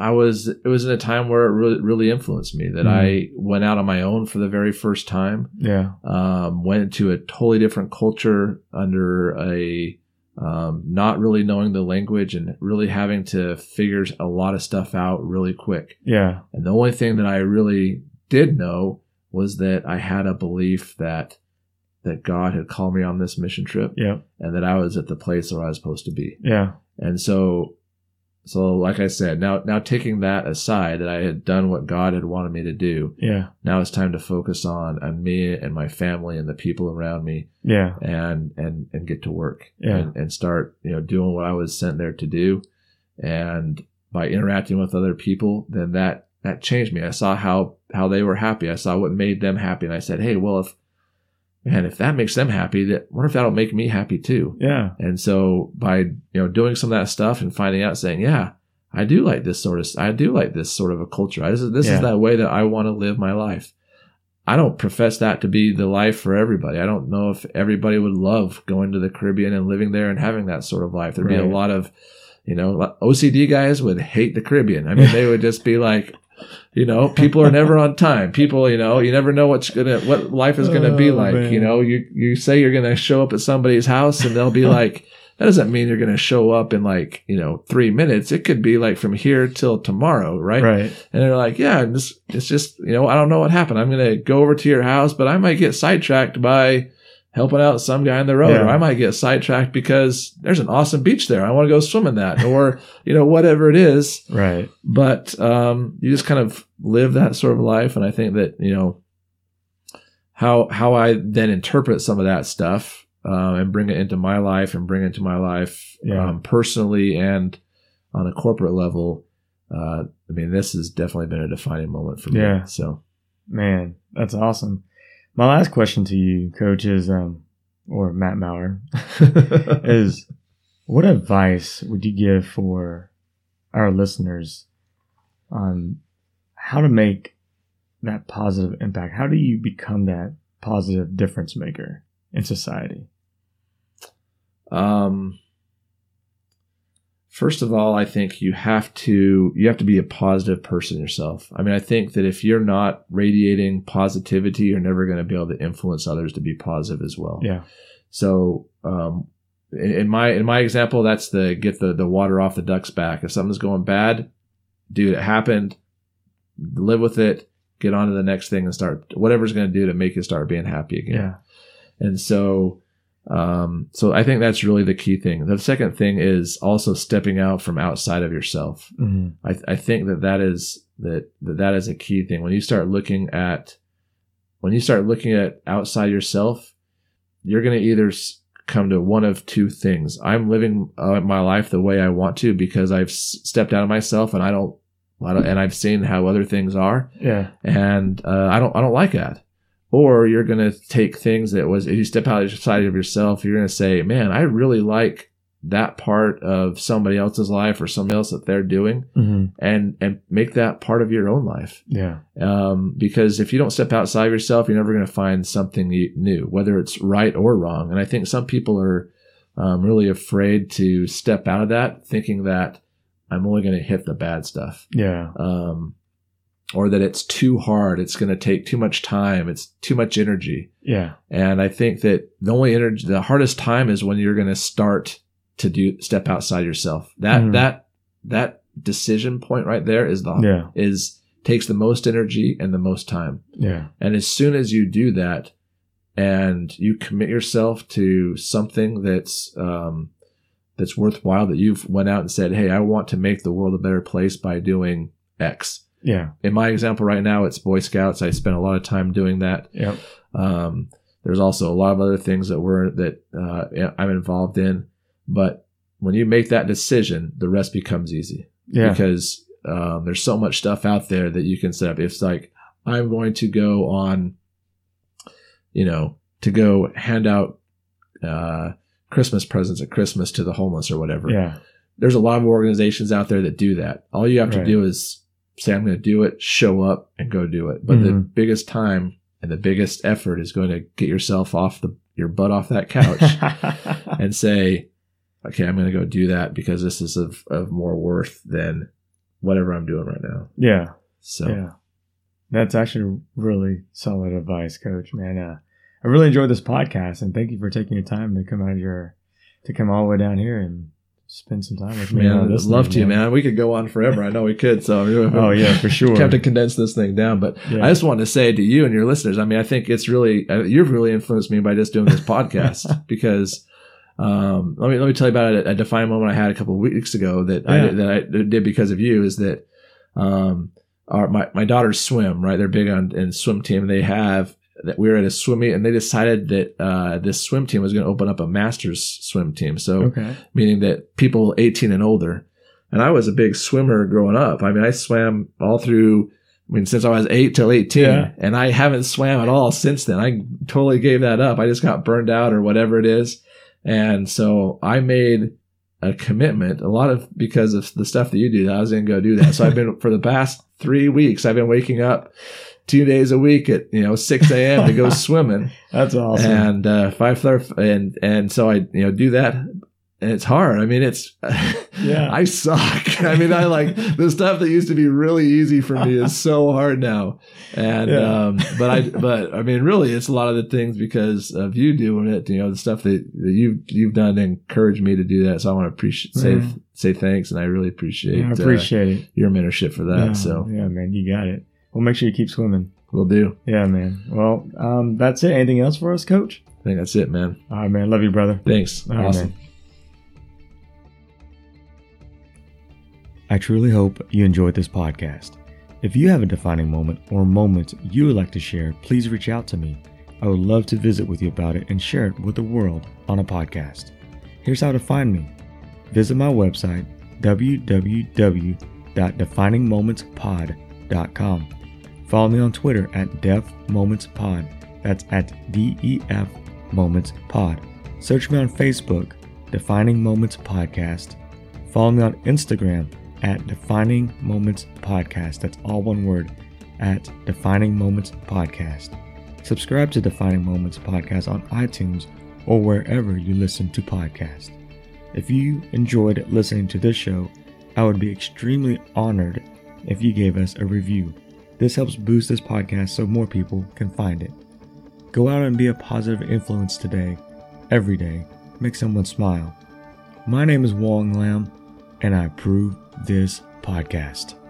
I was, it was in a time where it really, really influenced me that I went out on my own for the very first time Yeah. um, went into a totally different culture under a um, not really knowing the language and really having to figure a lot of stuff out really quick. Yeah. And the only thing that I really did know was that I had a belief that that God had called me on this mission trip Yeah. and that I was at the place where I was supposed to be. Yeah. And so so like I said, now now taking that aside that I had done what God had wanted me to do, Yeah. now it's time to focus on on me and my family and the people around me Yeah. and and and get to work Yeah. and, and start you know doing what I was sent there to do and by interacting with other people then that that changed me I saw how how they were happy I saw what made them happy and I said hey well if man if that makes them happy that wonder if that'll make me happy too Yeah. and so by you know doing some of that stuff and finding out, saying, yeah, I do like this sort of, I do like this sort of a culture. This is this Yeah. is that way that I want to live my life. I don't profess that to be the life for everybody. I don't know if everybody would love going to the Caribbean and living there and having that sort of life. There'd be a lot of, you know, OCD guys would hate the Caribbean. I mean, they would just be like, you know, people are never on time. People, you know, you never know what's gonna, what life is gonna be Oh, like. man. You know, you you say you're gonna show up at somebody's house, and they'll be like, that doesn't mean you're gonna show up in like, you know, three minutes. It could be like from here till tomorrow, right? Right. And they're like, yeah, it's, it's just, you know, I don't know what happened. I'm going to go over to your house, but I might get sidetracked by helping out some guy on the road, Yeah. or I might get sidetracked because there's an awesome beach there. I want to go swim in that, or, you know, whatever it is. Right. But um, you just kind of live that sort of life. And I think that, you know, how, how I then interpret some of that stuff uh, and bring it into my life and bring it into my life Yeah. um, personally and on a corporate level. Uh, I mean, this has definitely been a defining moment for me. Yeah. So, Man, that's awesome. My last question to you, coach, is um or Matt Maurer, is what advice would you give for our listeners on how to make that positive impact? How do you become that positive difference maker in society? um, first of all, I think you have to you have to be a positive person yourself. I mean, I think that if you're not radiating positivity, you're never going to be able to influence others to be positive as well. Yeah. So, um, in, in my in my example, that's the get the the water off the duck's back. If something's going bad, dude, it happened. Live with it. Get on to the next thing and start whatever's going to do to make you start being happy again. Yeah. And so, um, so I think that's really the key thing. The second thing is also stepping out from outside of yourself. hmm I, I think that that is that, that that is a key thing. When you start looking at when you start looking at outside yourself, you're going to either come to one of two things. I'm living uh, my life the way I want to because I've s- stepped out of myself and I don't I don't, and I've seen how other things are, Yeah. and uh, I don't I don't like that. Or you're gonna take things that was if you step outside of yourself, you're gonna say, man, I really like that part of somebody else's life or something else that they're doing, hmm and and make that part of your own life. Yeah. Um, because if you don't step outside of yourself, you're never going to find something new, whether it's right or wrong. And I think some people are um, really afraid to step out of that, thinking that I'm only going to hit the bad stuff, Yeah. um, or that it's too hard. It's going to take too much time. It's too much energy. Yeah. And I think that the only energy, the hardest time is when you're going to start to do step outside yourself. That Mhm. that that decision point right there is the Yeah. is takes the most energy and the most time. Yeah. And as soon as you do that and you commit yourself to something that's um, that's worthwhile, that you've went out and said, "Hey, I want to make the world a better place by doing X." Yeah. In my example right now, it's Boy Scouts. I spent a lot of time doing that. Yep. Um, there's also a lot of other things that we're that uh, I'm involved in, but when you make that decision, the rest becomes easy Yeah. because um, there's so much stuff out there that you can set up. It's like I'm going to go on, you know, to go hand out uh, Christmas presents at Christmas to the homeless or whatever. Yeah. There's a lot of organizations out there that do that. All you have to Right. do is say, "I'm going to do it," show up, and go do it. But the Mhm. biggest time and the biggest effort is going to get yourself off the your butt off that couch and say, okay, I'm going to go do that because this is of, of more worth than whatever I'm doing right now. yeah. So Yeah. That's actually really solid advice, coach, man. Uh, I really enjoyed this podcast and thank you for taking your time to come out of your, to come all the way down here and spend some time with me. man, I'd love thing, to, man. We could go on forever. I know we could. So Oh yeah, for sure. We have to condense this thing down. But Yeah. I just want to say to you and your listeners, I mean, I think it's really, uh, you've really influenced me by just doing this podcast because, um, let me, let me tell you about a, a defining moment I had a couple of weeks ago that I did, that I did because of you is that, um, our, my, my daughters swim, right? They're big on in swim team. They have that we were at a swim meet and they decided that, uh, this swim team was going to open up a master's swim team. So, okay. meaning that people 18 and older. And I was a big swimmer growing up. I mean, I swam all through, I mean, since I was eight till 18, Yeah. and I haven't swam at all since then. I totally gave that up. I just got burned out or whatever it is. And so I made a commitment, a lot of because of the stuff that you do, that I was going to go do that. So I've been, for the past three weeks, I've been waking up two days a week at, you know, 6 a.m. to go swimming That's awesome. and uh, five and and so I you know do that, and it's hard. I mean, it's Yeah. I suck. I mean, I like the stuff that used to be really easy for me is so hard now, and Yeah. um, but I but I mean, really, it's a lot of the things because of you doing it. You know, the stuff that, that you've you've done to encourage me to do that. So I want to appreciate say Mhm. say thanks, and I really appreciate Yeah, I uh, appreciate it. your mentorship for that. yeah, So yeah, man, you got it. Well, make sure you keep swimming. we'll do. Yeah, man. Well, um, that's it. Anything else for us, coach? I think that's it, man. All right, man. Love you, brother. Thanks. All right, awesome. man. I truly hope you enjoyed this podcast. If you have a defining moment or moments you would like to share, please reach out to me. I would love to visit with you about it and share it with the world on a podcast. Here's how to find me. Visit my website, www.definingmomentspod.com. Follow me on Twitter at DefMomentsPod. That's at D-E-F Moments Pod. Search me on Facebook, Defining Moments Podcast. Follow me on Instagram at Defining Moments Podcast. That's all one word at Defining Moments Podcast. Subscribe to Defining Moments Podcast on iTunes or wherever you listen to podcasts. If you enjoyed listening to this show, I would be extremely honored if you gave us a review. This helps boost this podcast so more people can find it. Go out and be a positive influence today, every day. Make someone smile. My name is Wong Lam, and I approve this podcast.